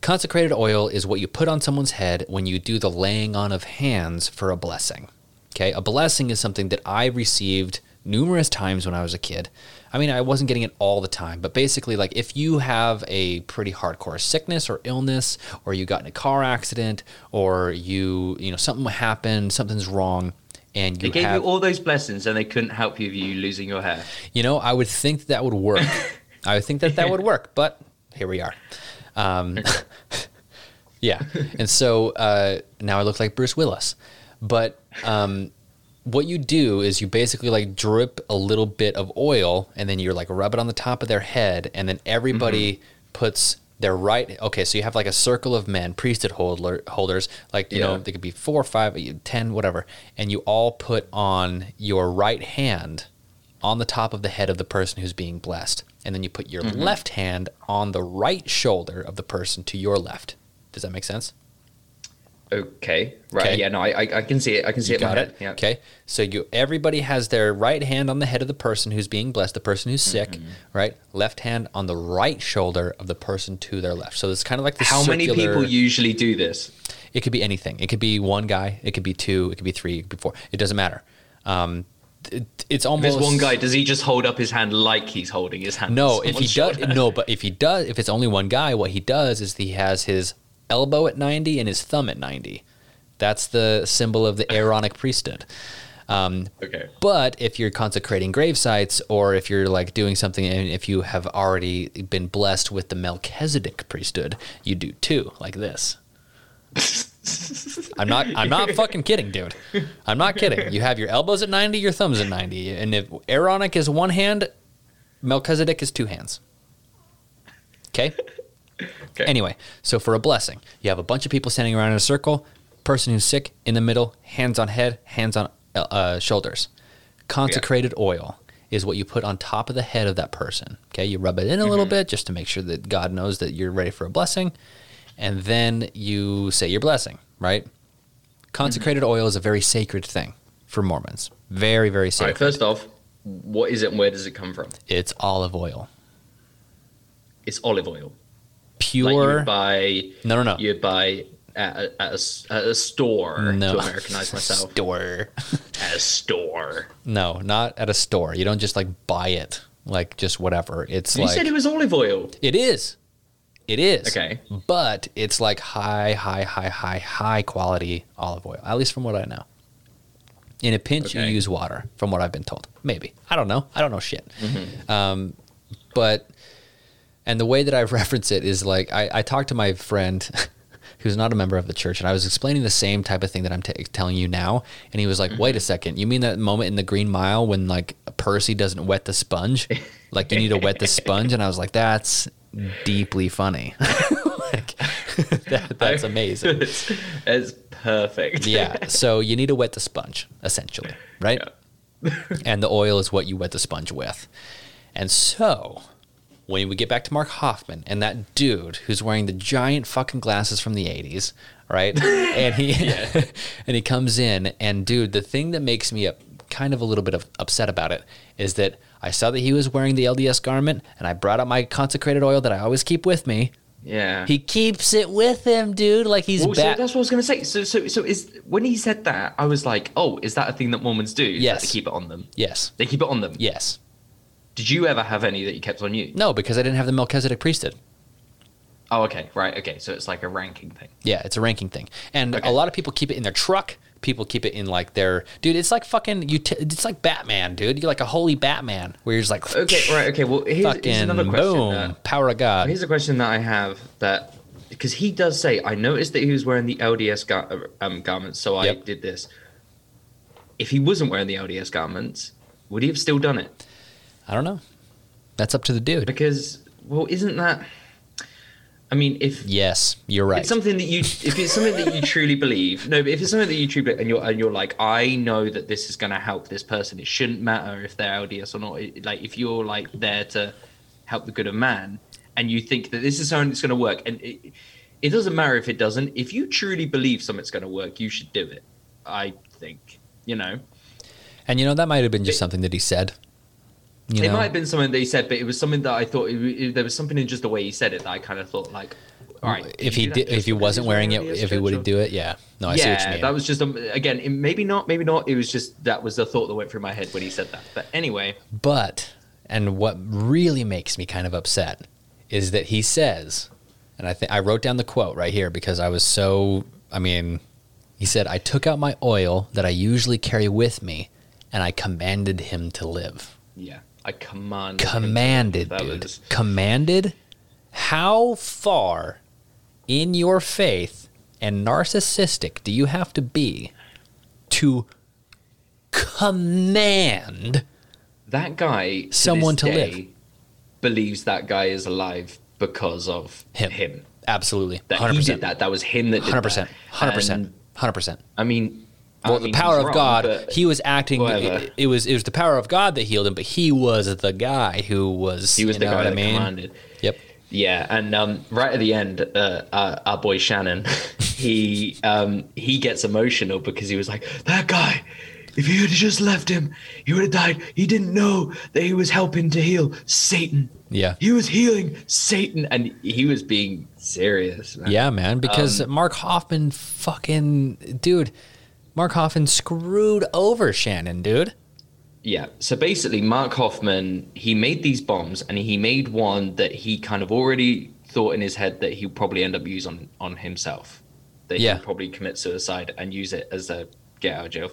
consecrated oil is what you put on someone's head when you do the laying on of hands for a blessing. Okay, a blessing is something that I received numerous times when I was a kid. I mean, I wasn't getting it all the time, but basically, like if you have a pretty hardcore sickness or illness, or you got in a car accident, or you, you know, something happened, something's wrong, and you They gave have, you all those blessings, and they couldn't help you with you losing your hair. you know, I would think that, that would work. I would think that that would work, but here we are. Um, Yeah. and so uh, now I look like Bruce Willis. But um, what you do is you basically like drip a little bit of oil and then you're like rub it on the top of their head and then everybody mm-hmm. puts their right okay so you have like a circle of men priesthood holder, holders like you know Yeah. they could be four five ten whatever and you all put on your right hand on the top of the head of the person who's being blessed and then you put your mm-hmm. left hand on the right shoulder of the person to your left. Does that make sense Okay. Right. Okay. Yeah. No, I, I I can see it. I can see You it. got it. Yeah. Okay. So you everybody has their right hand on the head of the person who's being blessed, the person who's sick, Mm-hmm. right? Left hand on the right shoulder of the person to their left. So it's kind of like the How many people usually do this? It could be anything. It could be one guy. It could be two. It could be three. It could be four. It doesn't matter. Um, it, it's almost There's one guy. Does he just hold up his hand like he's holding his hand? No, if he someone's does, no, but if he does, if it's only one guy, what he does is he has his elbow at ninety and his thumb at ninety. That's the symbol of the Aaronic priesthood. Um, Okay. But if you're consecrating grave sites or if you're like doing something and if you have already been blessed with the Melchizedek priesthood, you do too, like this. I'm not I'm not fucking kidding, dude. I'm not kidding. You have your elbows at 90, your thumbs at 90. And if Aaronic is one hand, Melchizedek is two hands. Okay? Okay. Anyway, so for a blessing, you have a bunch of people standing around in a circle, person who's sick in the middle, hands on head, hands on uh, uh, shoulders. Consecrated oil is what you put on top of the head of that person. Okay, you rub it in a little bit just to make sure that God knows that you're ready for a blessing, and then you say your blessing. Right? Consecrated oil is a very sacred thing for Mormons. Very, very sacred. right. First off, what is it and where does it come from? it's olive oil, It's olive oil. Like you pure. would buy. no, no, no. You'd buy at a, at a at a store no. to Americanize myself. Store. at a store. No, not at a store. You don't just like buy it like just whatever. It's You like said it was olive oil. it is. It is. Okay. But it's like high, high, high, high, high quality olive oil. At least from what I know. In a pinch, Okay. you use water, from what I've been told. Maybe. I don't know. I don't know shit. Mm-hmm. Um, but, and the way that I reference it is like, I, I talked to my friend who's not a member of the church, and I was explaining the same type of thing that I'm t- telling you now. And he was like, wait Mm-hmm. a second. You mean that moment in the Green Mile when like Percy doesn't wet the sponge? like you need to wet the sponge? And I was like, that's deeply funny. like, that, that's amazing. it's, it's perfect. Yeah. So you need to wet the sponge, essentially, right? and the oil is what you wet the sponge with. And so when we get back to Mark Hofmann and that dude who's wearing the giant fucking glasses from the 80s, right? and he and he comes in and dude, the thing that makes me up, kind of a little bit of upset about it is that I saw that he was wearing the LDS garment and I brought out my consecrated oil that I always keep with me. Yeah. He keeps it with him, dude, like he's Well, so that's what I was going to say. So, so, so is when he said that, I was like, "Oh, is that a thing that Mormons do? Yes. they keep it on them. yes. They keep it on them. Yes. Did you ever have any that you kept on you? No, because I didn't have the Melchizedek priesthood. Oh, okay, right, okay. So it's like a ranking thing. Yeah, it's a ranking thing, and Okay. a lot of people keep it in their truck. People keep it in like their dude. It's like fucking you. T- it's like Batman, dude. You're like a holy Batman, where you're just like Okay, right, okay. Well, here's, here's another question. boom, that- power of God. here's a question that I have that because he does say, I noticed that he was wearing the LDS gar- um, garments, so I Yep. did this. If he wasn't wearing the LDS garments, would he have still done it? I don't know. That's up to the dude. Because, well, isn't that? I mean, if Yes, you're right. it's something that you if it's something that you truly believe no but if it's something that you truly believe and you're and you're like i know that this is going to help this person it shouldn't matter if they're lds or not It- like if you're like there to help the good of man and you think that this is something that's going to work and it, it doesn't matter if it doesn't if you truly believe something's going to work you should do it i think you know and you know that might have been just something that he said. You it know, might have been something that he said but it was something that i thought it, it- there was something in just the way he said it that i kind of thought like all right if he did, if he wasn't wearing it, if he would do it, yeah. No, I see what you yeah, mean. that was just um, again it- maybe not, maybe not. It was just that was the thought that went through my head when he said that. But anyway, But, and what really makes me kind of upset is that he says, and I think I wrote down the quote right here because I was so, I mean, he said, I took out my oil that I usually carry with me and I commanded him to live. yeah, I command Commanded, That dude. was- Commanded? How far in your faith and narcissistic do you have to be to command That guy, to Someone to live. believes that guy is alive because of him? him. Absolutely. That 100%. he did that. That was him that did 100%. that. 100%. 100%. I mean, Well, mean, the power of wrong, God, he was acting. It, it was it was the power of God that healed him, but he was the guy who was. he was the guy that I mean? commanded. Yep. Yeah, and um, right at the end, uh, uh, our boy Shannon, he um, he gets emotional because he was like, "That guy, if you had just left him, he would have died. He didn't know that he was helping to heal Satan. Yeah. he was healing Satan, and he was being serious. Man. Yeah, man. Because Um, Mark Hofmann, fucking dude, Mark Hofmann screwed over Shannon, dude. Yeah. So basically, Mark Hofmann, he made these bombs, and he made one that he kind of already thought in his head that he'll probably end up use on on himself. That Yeah. he'll probably commit suicide and use it as a get out of jail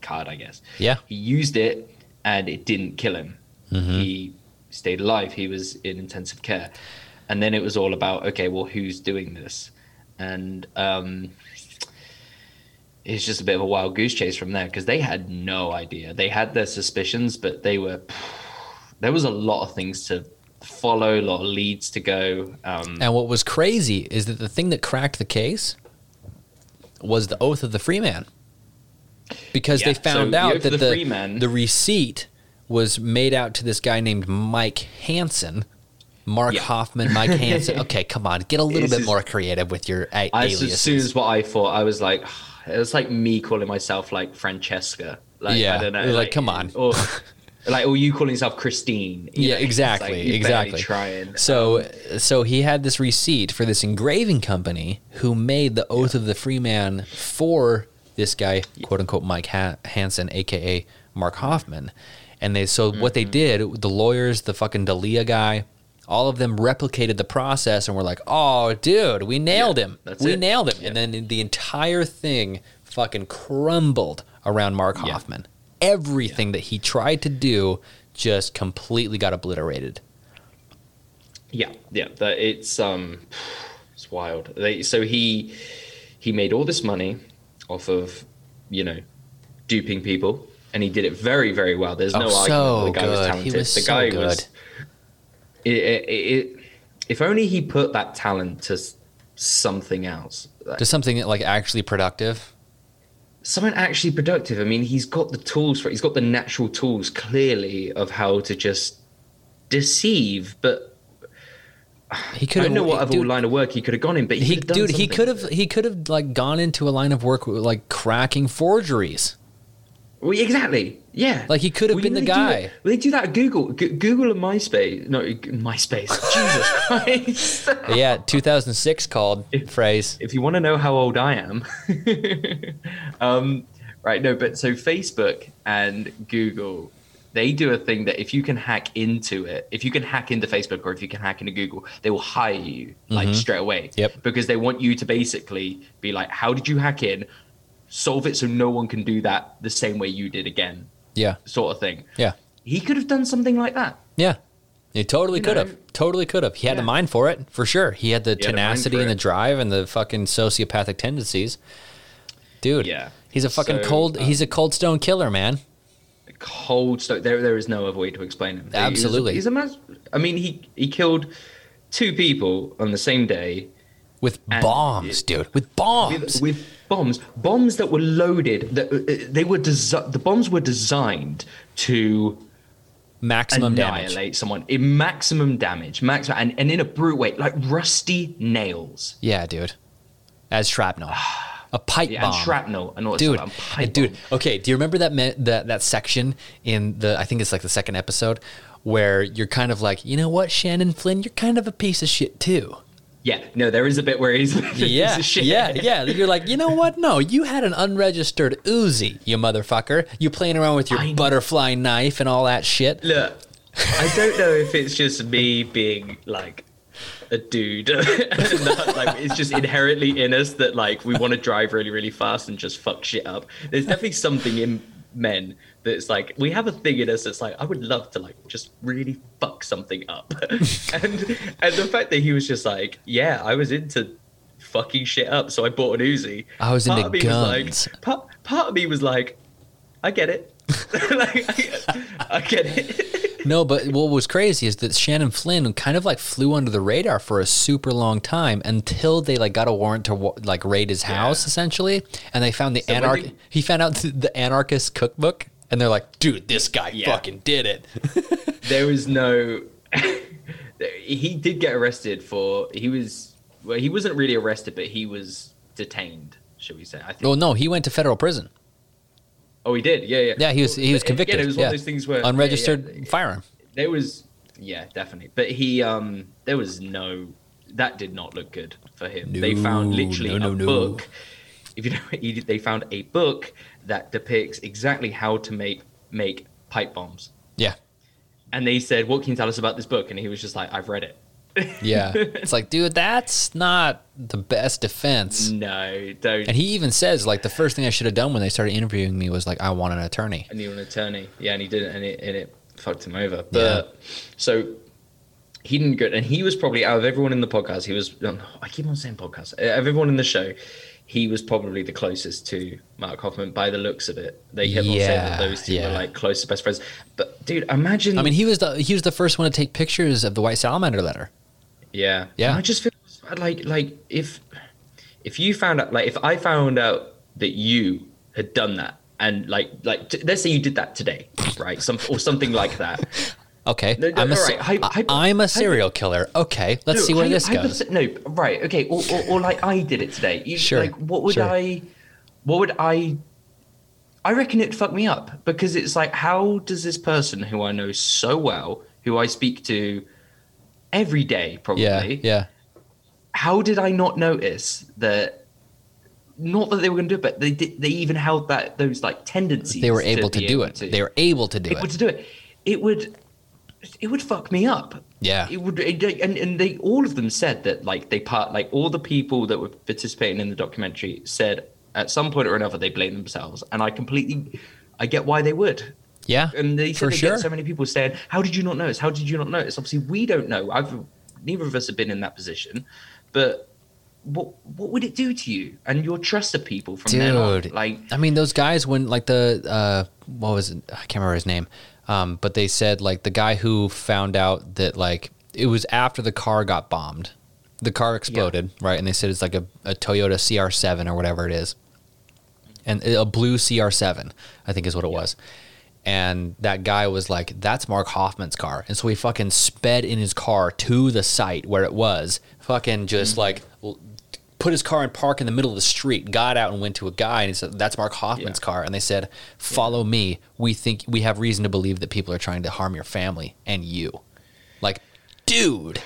card, I guess. Yeah. He used it, and it didn't kill him. Mm-hmm. He stayed alive. He was in intensive care, and then it was all about okay, well, who's doing this? And um, it's just a bit of a wild goose chase from there because they had no idea. They had their suspicions, but they were there was a lot of things to follow, a lot of leads to go. Um, And what was crazy is that the thing that cracked the case was the oath of the free man. Because they Yeah, so found the out oath that the the, free man- the receipt was made out to this guy named Mike Hansen. Mark Yeah. Hofmann, Mike Hansen. Okay, come on, get a little This bit is- more creative with your a- I, aliases. as soon as what I thought, I was like, it was like me calling myself like Francesca. Like, Yeah, I don't know. you're like, come on. Or, like, or you calling yourself Christine. you yeah, know, exactly, like, exactly. Trying. So, so he had this receipt for this engraving company who made the Oath of the Free Man for this guy, quote unquote, Mike ha- Hansen, aka Mark Hofmann. And they, so what they Mm-hmm. did, the lawyers, the fucking D'Elia guy, all of them replicated the process and were like, "Oh, dude, we nailed him. that's we it. nailed him." And then the entire thing fucking crumbled around Mark Yeah. Hofmann. Everything that he tried to do just completely got obliterated. Yeah, yeah, that it's um, it's wild. They, so he he made all this money off of you know duping people, and he did it very very well. There's no Oh, argument so that the guy was good. He talented. was the guy was. It, it, it, if only he put that talent to something else, like, to something like actually productive. something actually productive. I mean, he's got the tools for it. He's got the natural tools clearly of how to just deceive, but. He I could don't know what other dude, line of work he could have gone in, but he, he, could have done dude, he could have he could have like gone into a line of work with, like cracking forgeries. Well, exactly. Yeah. Like, he could have Well, been the guy. that- well, they do that at Google. G- Google and MySpace. No, MySpace. Jesus Christ. yeah, 2006 called phrase. if you want to know how old I am, um, right? No, but so Facebook and Google, they do a thing that if you can hack into it, if you can hack into Facebook or if you can hack into Google, they will hire you like straight away. Mm-hmm. Yep. Because they want you to basically be like, how did you hack in? Solve it so no one can do that the same way you did again, Yeah, sort of thing. yeah, He could have done something like that. yeah. He totally You could know. have. Totally could have. He had the Yeah. mind for it for sure. He had the He had tenacity for and the drive and the fucking sociopathic tendencies. Dude, Yeah. he's a fucking So, cold. um, he's a cold stone killer, man. cold stone. There, there is no other way to explain him. He- he's a- Absolutely. he's a, mas- I mean, he he killed two people on the same day With And bombs, it- dude. With bombs. with, with bombs, bombs that were loaded. That uh, they were desi- the bombs were designed to Maximum damage. annihilate someone in maximum damage, maximum, and, and in a brute way, like rusty nails. Yeah, dude. As shrapnel. A pipe Yeah, bomb. and shrapnel and all dude, stuff. and pipe dude. Okay, do you remember that me- that that section in the? I think it's like the second episode where you're kind of like, you know what, Shannon Flynn, you're kind of a piece of shit too. Yeah, no, there is a bit where he's Yeah, shit. yeah, yeah. You're like, you know what? No, you had an unregistered Uzi, you motherfucker. You playing around with your butterfly knife and all that shit. Look, I don't know if it's just me being like a dude. not, like it's just inherently in us that like we want to drive really, really fast and just fuck shit up. There's definitely something in men that's like we have a thing in us that's like I would love to like just really fuck something up. and and the fact that he was just like, yeah, I was into fucking shit up. So I bought an Uzi. I was into guns. Was like, part, part of me was like, I get it. like, I, I get it. No, but what was crazy is that Shannon Flynn kind of like flew under the radar for a super long time until they like got a warrant to like raid his house essentially, and they found the So anarch. did- He found out th- the anarchist cookbook, and they're like, "Dude, this guy Yeah. fucking did it." there was no he did get arrested for he was well he wasn't really arrested but he was detained should we say i think well, no, he went to federal prison. oh he did yeah yeah Yeah, he was he was Again, convicted. it was yeah. one of those things where unregistered yeah, firearm. there was yeah definitely but he um there was no that did not look good for him they found literally no, a no, no. book if you know he, they found a book that depicts exactly how to make make pipe bombs Yeah, and they said what can you tell us about this book and he was just like i've read it yeah. it's like, dude, that's not the best defense. no don't And he even says like the first thing I should have done when they started interviewing me was like, I want an attorney. I need an attorney. Yeah, and he didn't, and it, and it fucked him over. But so he didn't go, and he was probably out of everyone in the podcast. He was. um, I keep on saying podcast. Everyone in the show, he was probably the closest to Mark Hofmann by the looks of it. They kept on saying Yeah, that those two yeah. were like close best friends. But dude, imagine. I mean, he was the he was the first one to take pictures of the white salamander letter. Yeah. Yeah. And I just feel like like if if you found out like if I found out that you had done that and like like t- let's say you did that today, right? Some or something like that. Okay, No, no, I'm a right, hy- hy- I- I'm a serial killer. Okay, let's No, see where this goes. No, right, okay, or, or, or like I did it today. You, Sure, Like, what would sure. I? What would I? I reckon it'd fuck me up because it's like, how does this person who I know so well, who I speak to every day, probably, Yeah, yeah. how did I not notice that? Not that they were going to do it, but they did. They even held that those like tendencies. They were able to, be do able it. to- They were able to do able it. to do it. It would, it would fuck me up. Yeah. It would, it, and and they all of them said that like they part like all the people that were participating in the documentary said at some point or another they blame themselves, and I completely, I get why they would. Yeah, And they said they sure. get so many people saying, "How did you not notice? How did you not notice?" Obviously, we don't know. I've neither of us have been in that position, but what what would it do to you and your trust of people from then on? Like, I mean, those guys when like the uh, what was it? I can't remember his name. Um, but they said like the guy who found out that like it was after the car got bombed, the car exploded, right? And they said it's like a, a Toyota CR7 or whatever it is, and a blue CR7, I think is what it was. And that guy was like, "That's Mark Hofmann's car," and so he fucking sped in his car to the site where it was, fucking just like l- put his car in park in the middle of the street, got out and went to a guy and he said, That's Mark Hofmann's Yeah. car. And they said, Follow me. We think we have reason to believe that people are trying to harm your family and you. Like, dude,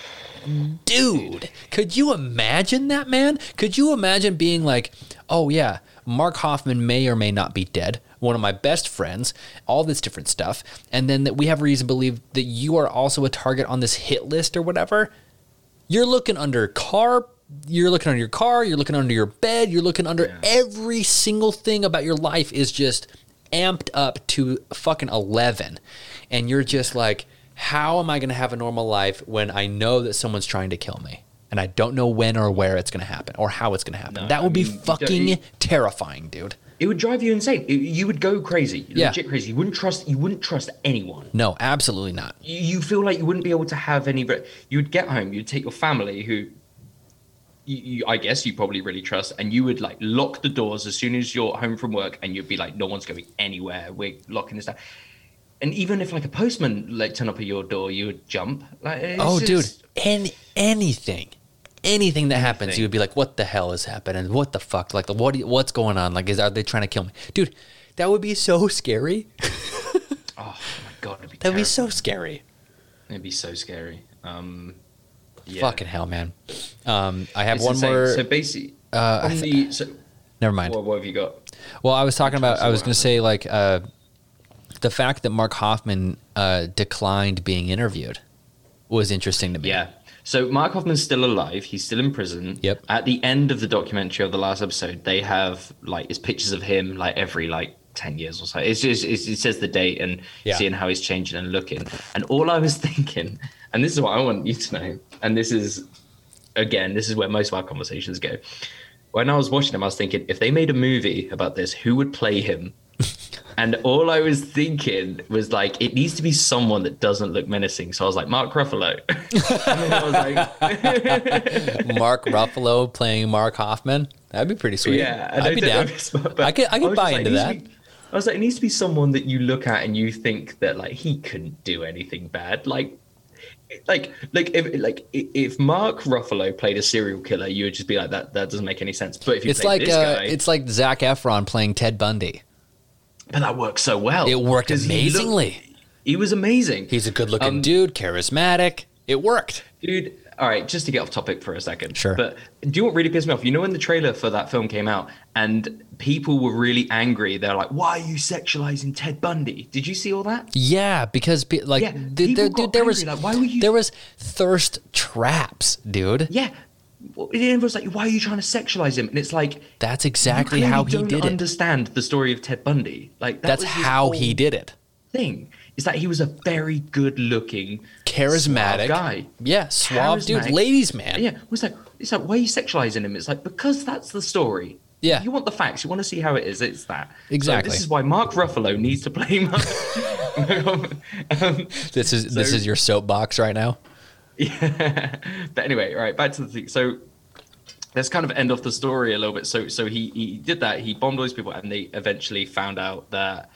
dude, could you imagine that, man? Could you imagine being like, Oh, yeah, Mark Hofmann may or may not be dead, one of my best friends, all this different stuff. And then that we have reason to believe that you are also a target on this hit list or whatever you're looking under car you're looking under your car you're looking under your bed you're looking under every single thing about your life is just amped up to fucking 11 and you're just like how am i going to have a normal life when i know that someone's trying to kill me and i don't know when or where it's going to happen or how it's going to happen No, that would I be mean, don't- fucking you- terrifying dude it would drive you insane. It- you would go crazy, Yeah. legit crazy. You wouldn't trust. You wouldn't trust anyone. no absolutely not You, you feel like you wouldn't be able to have any. re- You would get home. You'd take your family, who, you, you, I guess you probably really trust, and you would like lock the doors as soon as you're home from work, and you'd be like, no one's going anywhere. We're locking this down. And even if like a postman like turn up at your door, you would jump. Like, oh dude just- any anything anything that happens Anything. you would be like what the hell is happening what the fuck like what do you- what's going on like is are they trying to kill me dude that would be so scary Oh my god, it'd be that would be so scary It'd be so scary. Um, yeah. fucking hell man um i have It's one insane. more So basically, Uh, th- the so, never mind what, what have you got? Well, I was talking about. I was going to say like uh, the fact that Mark Hofmann uh, declined being interviewed was interesting to me. Yeah. So Mark Hofmann's still alive. He's still in prison. Yep. At the end of the documentary of the last episode, they have like it's pictures of him like every like ten years or so. It's just it's, it says the date and Yeah. seeing how he's changing and looking. And all I was thinking, and this is what I want you to know, and this is again, this is where most of our conversations go. When I was watching them, I was thinking, if they made a movie about this, who would play him? and all I was thinking was like, it needs to be someone that doesn't look menacing. So I was like, Mark Ruffalo. and then I was like, Mark Ruffalo playing Mark Hofmann. That'd be pretty sweet. yeah, and I'd be down. if smart, but I could I could was buy just like, into that. be- I was like, it needs to be someone that you look at and you think that like he couldn't do anything bad. Like, like, like if like if Mark Ruffalo played a serial killer, you would just be like, that that doesn't make any sense. But if you It's like this uh, guy, it's like Zac Efron playing Ted Bundy. but that works so well. It worked 'Cause he looked- amazingly. He was amazing. He's a good-looking Um, dude, charismatic. It worked. Dude, all right, just to get off topic for a second. Sure. But do you know what really pissed me off? You know when the trailer for that film came out and people were really angry. They're like, "Why are you sexualizing Ted Bundy?" Did you see all that? Yeah, because pe- like Yeah, th- there, dude, there was like, why were you- there was thirst traps, dude. Yeah. It was like, "Why are you trying to sexualize him?" And it's like That's exactly how he did it. Understand the story of Ted Bundy? Like that That's how he did it. Thing is that he was a very good-looking, Charismatic guy. Yeah, suave dude, ladies man. Yeah, it's like it's like why are you sexualizing him? It's like because that's the story. Yeah. you want the facts. You want to see how it is. It's that So Exactly. this is why Mark Ruffalo needs to play. Mark. um, This is this is your soapbox right now. yeah. But anyway, right, back to the thing. So let's kind of end off the story a little bit. So so he he did that. He bombed all these people, and they eventually found out that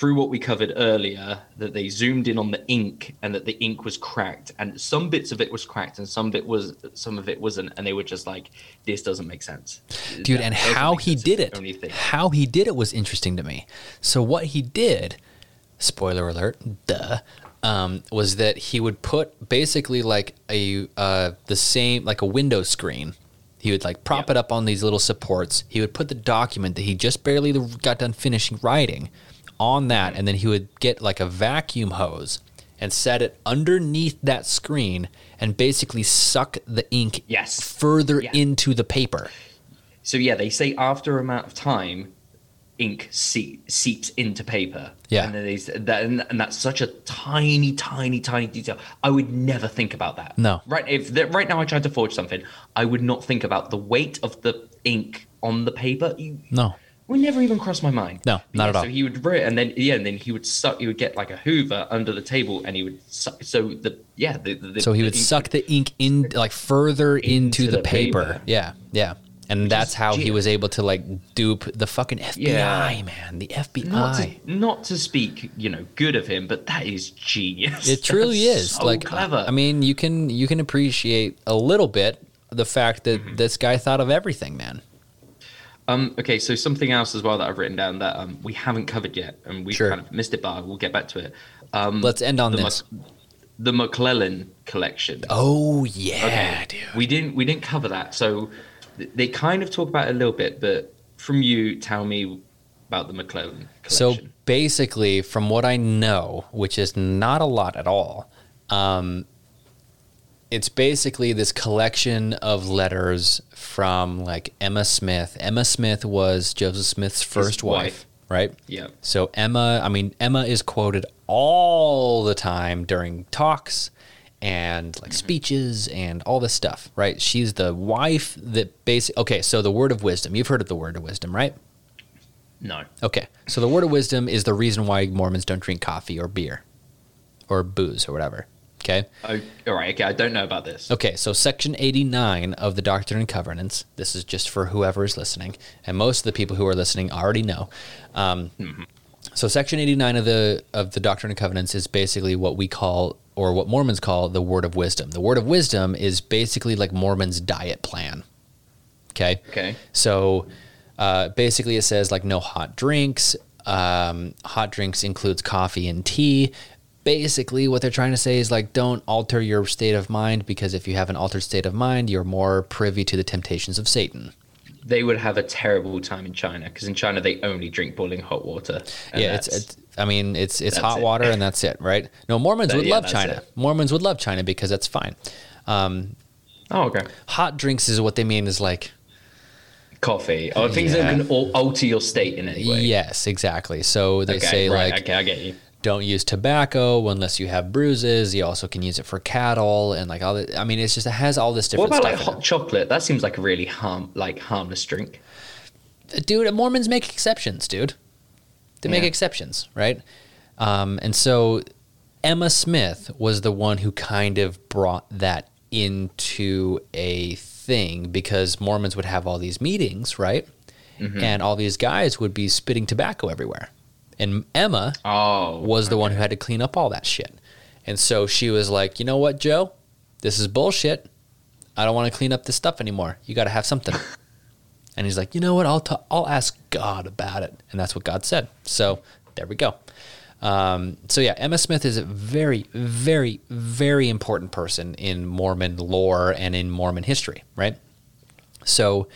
through what we covered earlier that they zoomed in on the ink and that the ink was cracked. And some bits of it was cracked and some bit was some of it wasn't. And they were just like this doesn't make sense. Dude That and how he did it the only thing. how he did it was interesting to me. So what he did spoiler alert duh um, was that he would put basically like a uh, the same like a window screen. He would like prop Yeah. it up on these little supports. He would put the document that he just barely got done finishing writing on that and then he would get like a vacuum hose and set it underneath that screen and basically suck the ink Yes. further Yeah. into the paper so yeah they say after a amount of time ink see, seeps into paper Yeah. and they, that, and, and that's such a tiny tiny tiny detail i would never think about that No. right if the, right now i tried to forge something i would not think about the weight of the ink on the paper You- no would never even cross my mind. No, not yeah, at all. So he would write, and then yeah, and then he would suck. He would get like a Hoover under the table, and he would suck. So the yeah, the, the So he would suck the ink in like further into, Into the, paper. paper. Yeah, yeah. And that's is how he was able to like dupe the fucking FBI, Yeah. man. The FBI. Not to, not to speak, you know, good of him, but that is genius. it truly That's is. so like clever. I mean, you can you can appreciate a little bit the fact that Mm-hmm. this guy thought of everything, man. Um, okay, so something else as well that I've written down that um, we haven't covered yet, and we Sure. kind of missed it, but we'll get back to it. Um, Let's end on the, this. The McLellin collection. Oh yeah, okay, dude. we didn't we didn't cover that, so th- they kind of talk about it a little bit, but from you, tell me about the McLellin So basically, from what I know, which is not a lot at all, um, it's basically this collection of letters from like Emma Smith. Emma Smith was Joseph Smith's first wife, wife. right? yeah, So Emma, I mean, Emma is quoted all the time during talks and like mm-hmm. speeches and all this stuff, right? She's the wife that basically. Okay, so the word of wisdom. You've heard of the word of wisdom, right? no, Okay, so the word of wisdom is the reason why Mormons don't drink coffee or beer or booze or whatever. Okay. oh, all right, okay, I don't know about this. Okay, so section 89 of the Doctrine and Covenants, this is just for whoever is listening, and most of the people who are listening already know. Um, So section 89 of the of the Doctrine and Covenants is basically what we call or what Mormons call the word of wisdom. The word of wisdom is basically like Mormon's diet plan. Okay? Okay. So uh, basically, it says like no hot drinks. Um, hot drinks includes coffee and tea. Basically, what they're trying to say is like don't alter your state of mind because if you have an altered state of mind, you're more privy to the temptations of Satan. They would have a terrible time in China because in China they only drink boiling hot water. yeah, it's, it's. I mean, it's it's hot it. water and that's it, right? No, Mormons would yeah, love China. it. Mormons would love China because that's fine. Um, oh okay. hot drinks is what they mean is like Coffee or things Yeah. that can alter your state in any way. yes, exactly. So they Okay, say right, like okay, I get you. Don't use tobacco unless you have bruises. You also can use it for cattle and like all the. I mean, it's just it has all this different. What about like hot chocolate? That seems like a really harm, like harmless drink. Dude, Mormons make exceptions, dude. They make exceptions, right? Um, and so Emma Smith was the one who kind of brought that into a thing because Mormons would have all these meetings, right? Mm-hmm. And all these guys would be spitting tobacco everywhere. And Emma Oh, was the one who had to clean up all that shit. And so she was like, you know what, Joe? This is bullshit. I don't want to clean up this stuff anymore. You got to have something. and he's like, you know what? I'll i I'll ask God about it. And that's what God said. So there we go. Um, so yeah, Emma Smith is a very, very, very important person in Mormon lore and in Mormon history, right? So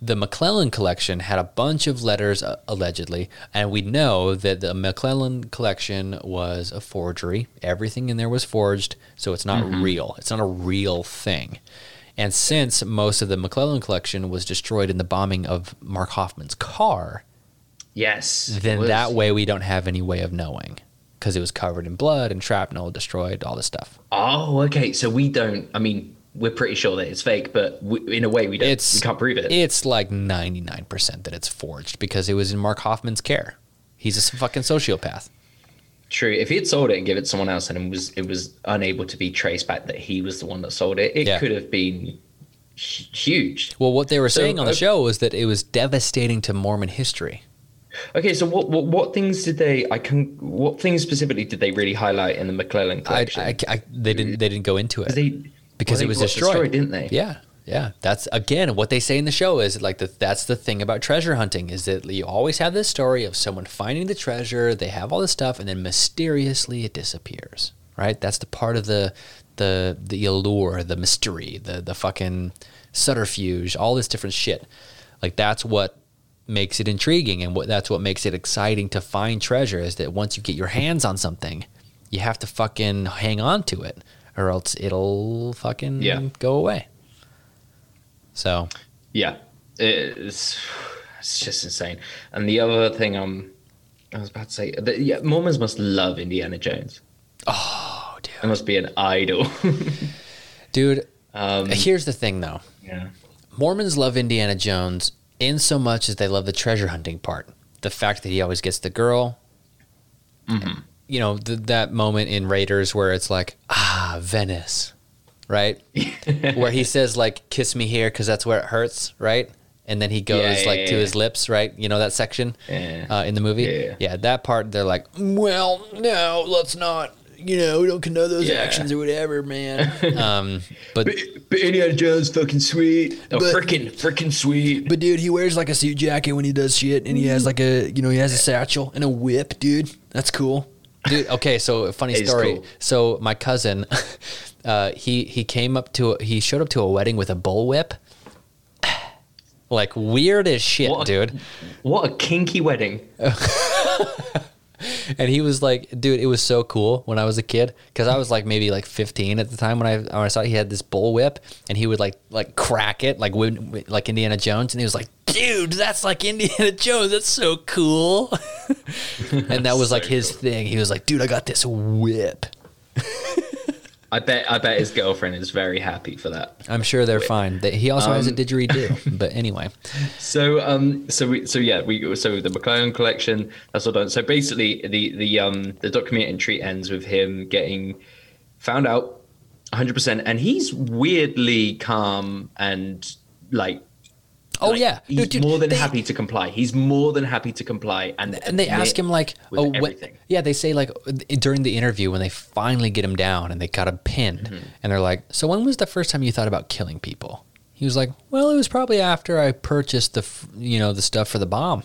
the McLellin collection had a bunch of letters uh, allegedly, and we know that the McLellin collection was a forgery. Everything in there was forged, so it's not real. It's not a real thing. And since most of the McLellin collection was destroyed in the bombing of Mark Hofmann's car, yes. then that way we don't have any way of knowing because it was covered in blood and shrapnel, destroyed, all this stuff. Oh, okay. So we don't. I mean, we're pretty sure that it's fake, but we, in a way, we don't. It's we can't prove it. It's like ninety nine percent that it's forged because it was in Mark Hofmann's care. He's a fucking sociopath. True. If he had sold it and give it to someone else, and it was it was unable to be traced back that he was the one that sold it, it Yeah. could have been huge. Well, what they were So, saying on the uh, show was that it was devastating to Mormon history. Okay, so what, what what things did they? I can. What things specifically did they really highlight in the McLellin I, collection? I, I- they didn't they didn't go into it they because well, it was got destroyed. didn't they? Yeah, yeah. That's again what they say in the show is like the, that's the thing about treasure hunting is that you always have this story of someone finding the treasure, they have all this stuff, and then mysteriously it disappears. Right? That's the part of the the the allure, the mystery, the the fucking subterfuge, all this different shit. Like that's what makes it intriguing and what that's what makes it exciting to find treasure is that once you get your hands on something, you have to fucking hang on to it or else it'll fucking Yeah. go away. So, Yeah, it's it's just insane. And the other thing um, I was about to say, that, yeah, Mormons must love Indiana Jones. oh, dude. It must be an idol. Dude, um, here's the thing though. yeah. Mormons love Indiana Jones in so much as they love the treasure hunting part. The fact that he always gets the girl. You know, th- that moment in Raiders where it's like, ah, Venice, right? where he says, like, kiss me here because that's where it hurts, right? And then he goes, Yeah, yeah, like, to yeah. his lips, right? You know that section uh, in the movie? Yeah. that part, they're like, well, no, let's not, you know, we don't condone those actions or whatever, man. um, but But Indiana Jones fucking sweet. Oh, But- frickin' frickin' sweet. But dude, he wears like a suit jacket when he does shit, and he has like a you know he has a satchel and a whip, dude. That's cool, dude. Okay, so funny story. cool. So my cousin, uh, he he came up to a, he showed up to a wedding with a bullwhip. Like weird as shit, What a- dude. What a kinky wedding. And he was like, dude, it was so cool when I was a kid because I was like maybe like 15 at the time when I when I saw he had this bullwhip and he would like like crack it like when, like Indiana Jones and he was like, dude, that's like Indiana Jones. That's so cool. and that was like his cool. thing. He was like, dude, I got this whip. I bet I bet his girlfriend is very happy for that. I'm sure they're fine. He also has a Um, didgeridoo. but anyway, So um so we so yeah we so the McLellin collection that's all done. So basically the the um the documentary entry ends with him getting found out 100 percent and he's weirdly calm and like oh like, yeah, he's Dude, dude, more than they- happy to comply. He's more than happy to comply and and they ask him like, oh, everything. yeah, they say like during the interview when they finally get him down and they got him pinned, Mm-hmm. and they're like, so when was the first time you thought about killing people? He was like, well, it was probably after I purchased the, you know, the stuff for the bomb,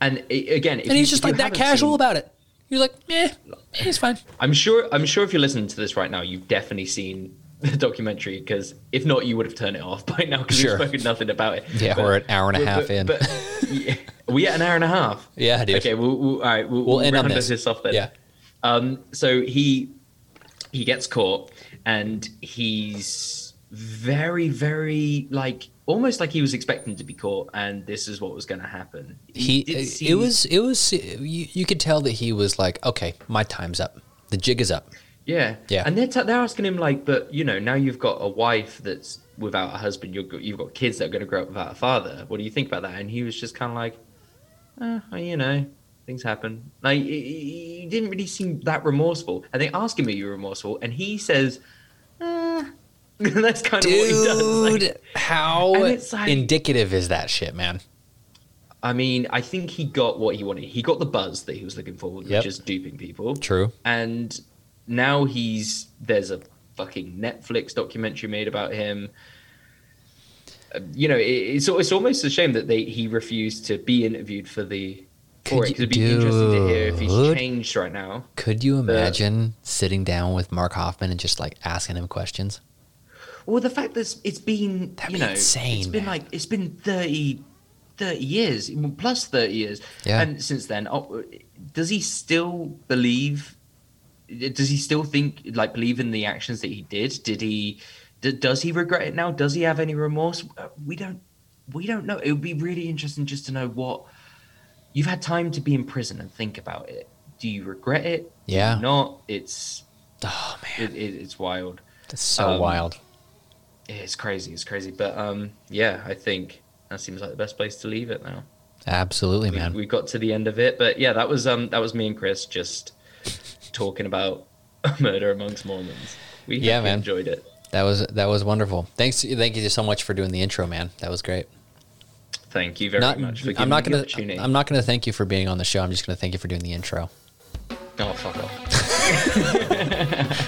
and again and he's if just you like that casual seen- about it. He was like, eh, he's fine. I'm sure. I'm sure if you're listening to this right now, you've definitely seen the documentary. Because if not, you would have turned it off by now because Sure. we've spoken nothing about it. Yeah, we're an hour and a but- half but- in. But, yeah, we at an hour and a half? Yeah, dude. Okay. We'll, we'll, all right. We'll, We'll we'll end on round this. off then. Yeah. Um. So he he gets caught, and he's very, very like almost like he was expecting to be caught, and this is what was going to happen. He, did it was, it was, you, you could tell that he was like, okay, my time's up. The jig is up. Yeah, Yeah. And they're t- they're asking him like, but you know, now you've got a wife that's without a husband. You've got, you've got kids that are going to grow up without a father. What do you think about that? And he was just kind of like, eh, well, you know, things happen. Like he, didn't really seem that remorseful. And they ask him, "Are you remorseful?" And he says, eh. "That's kind of what he does." Like, Dude, how like- indicative is that shit, man? I mean, I think he got what he wanted. He got the buzz that he was looking for, which is duping people. True. and now he's there's a fucking Netflix documentary made about him. Uh, You know, it, it's it's almost a shame that they he refused to be interviewed for the Could it. It'd be interesting to hear if he's changed right now. Could you imagine sitting down with Mark Hofmann and just like asking him questions? Well, the fact that it's- been That'd you be know insane, it's been like it's been 30, 30 years plus thirty years, Yeah. and since then, oh, does he still believe? Does he still think like believe in the actions that he did? Did he? d- Does he regret it now? Does he have any remorse? Uh, We don't. We don't know. It would be really interesting just to know what you've had time to be in prison and think about it. Do you regret it? Do you Yeah. not. It's Oh man, it, it, it's wild. that's so um, wild. It's crazy. It's crazy. But um, yeah, I think that seems like the best place to leave it now. Absolutely, We, man. we got to the end of it, but yeah, that was um, that was me and Chris just talking about murder amongst Mormons. We yeah, man. enjoyed it. That was that was wonderful. Thanks, thank you so much for doing the intro, man. That was great. Thank you very not, much. I'm not gonna. I'm not gonna thank you for being on the show. I'm just gonna thank you for doing the intro. Oh fuck off.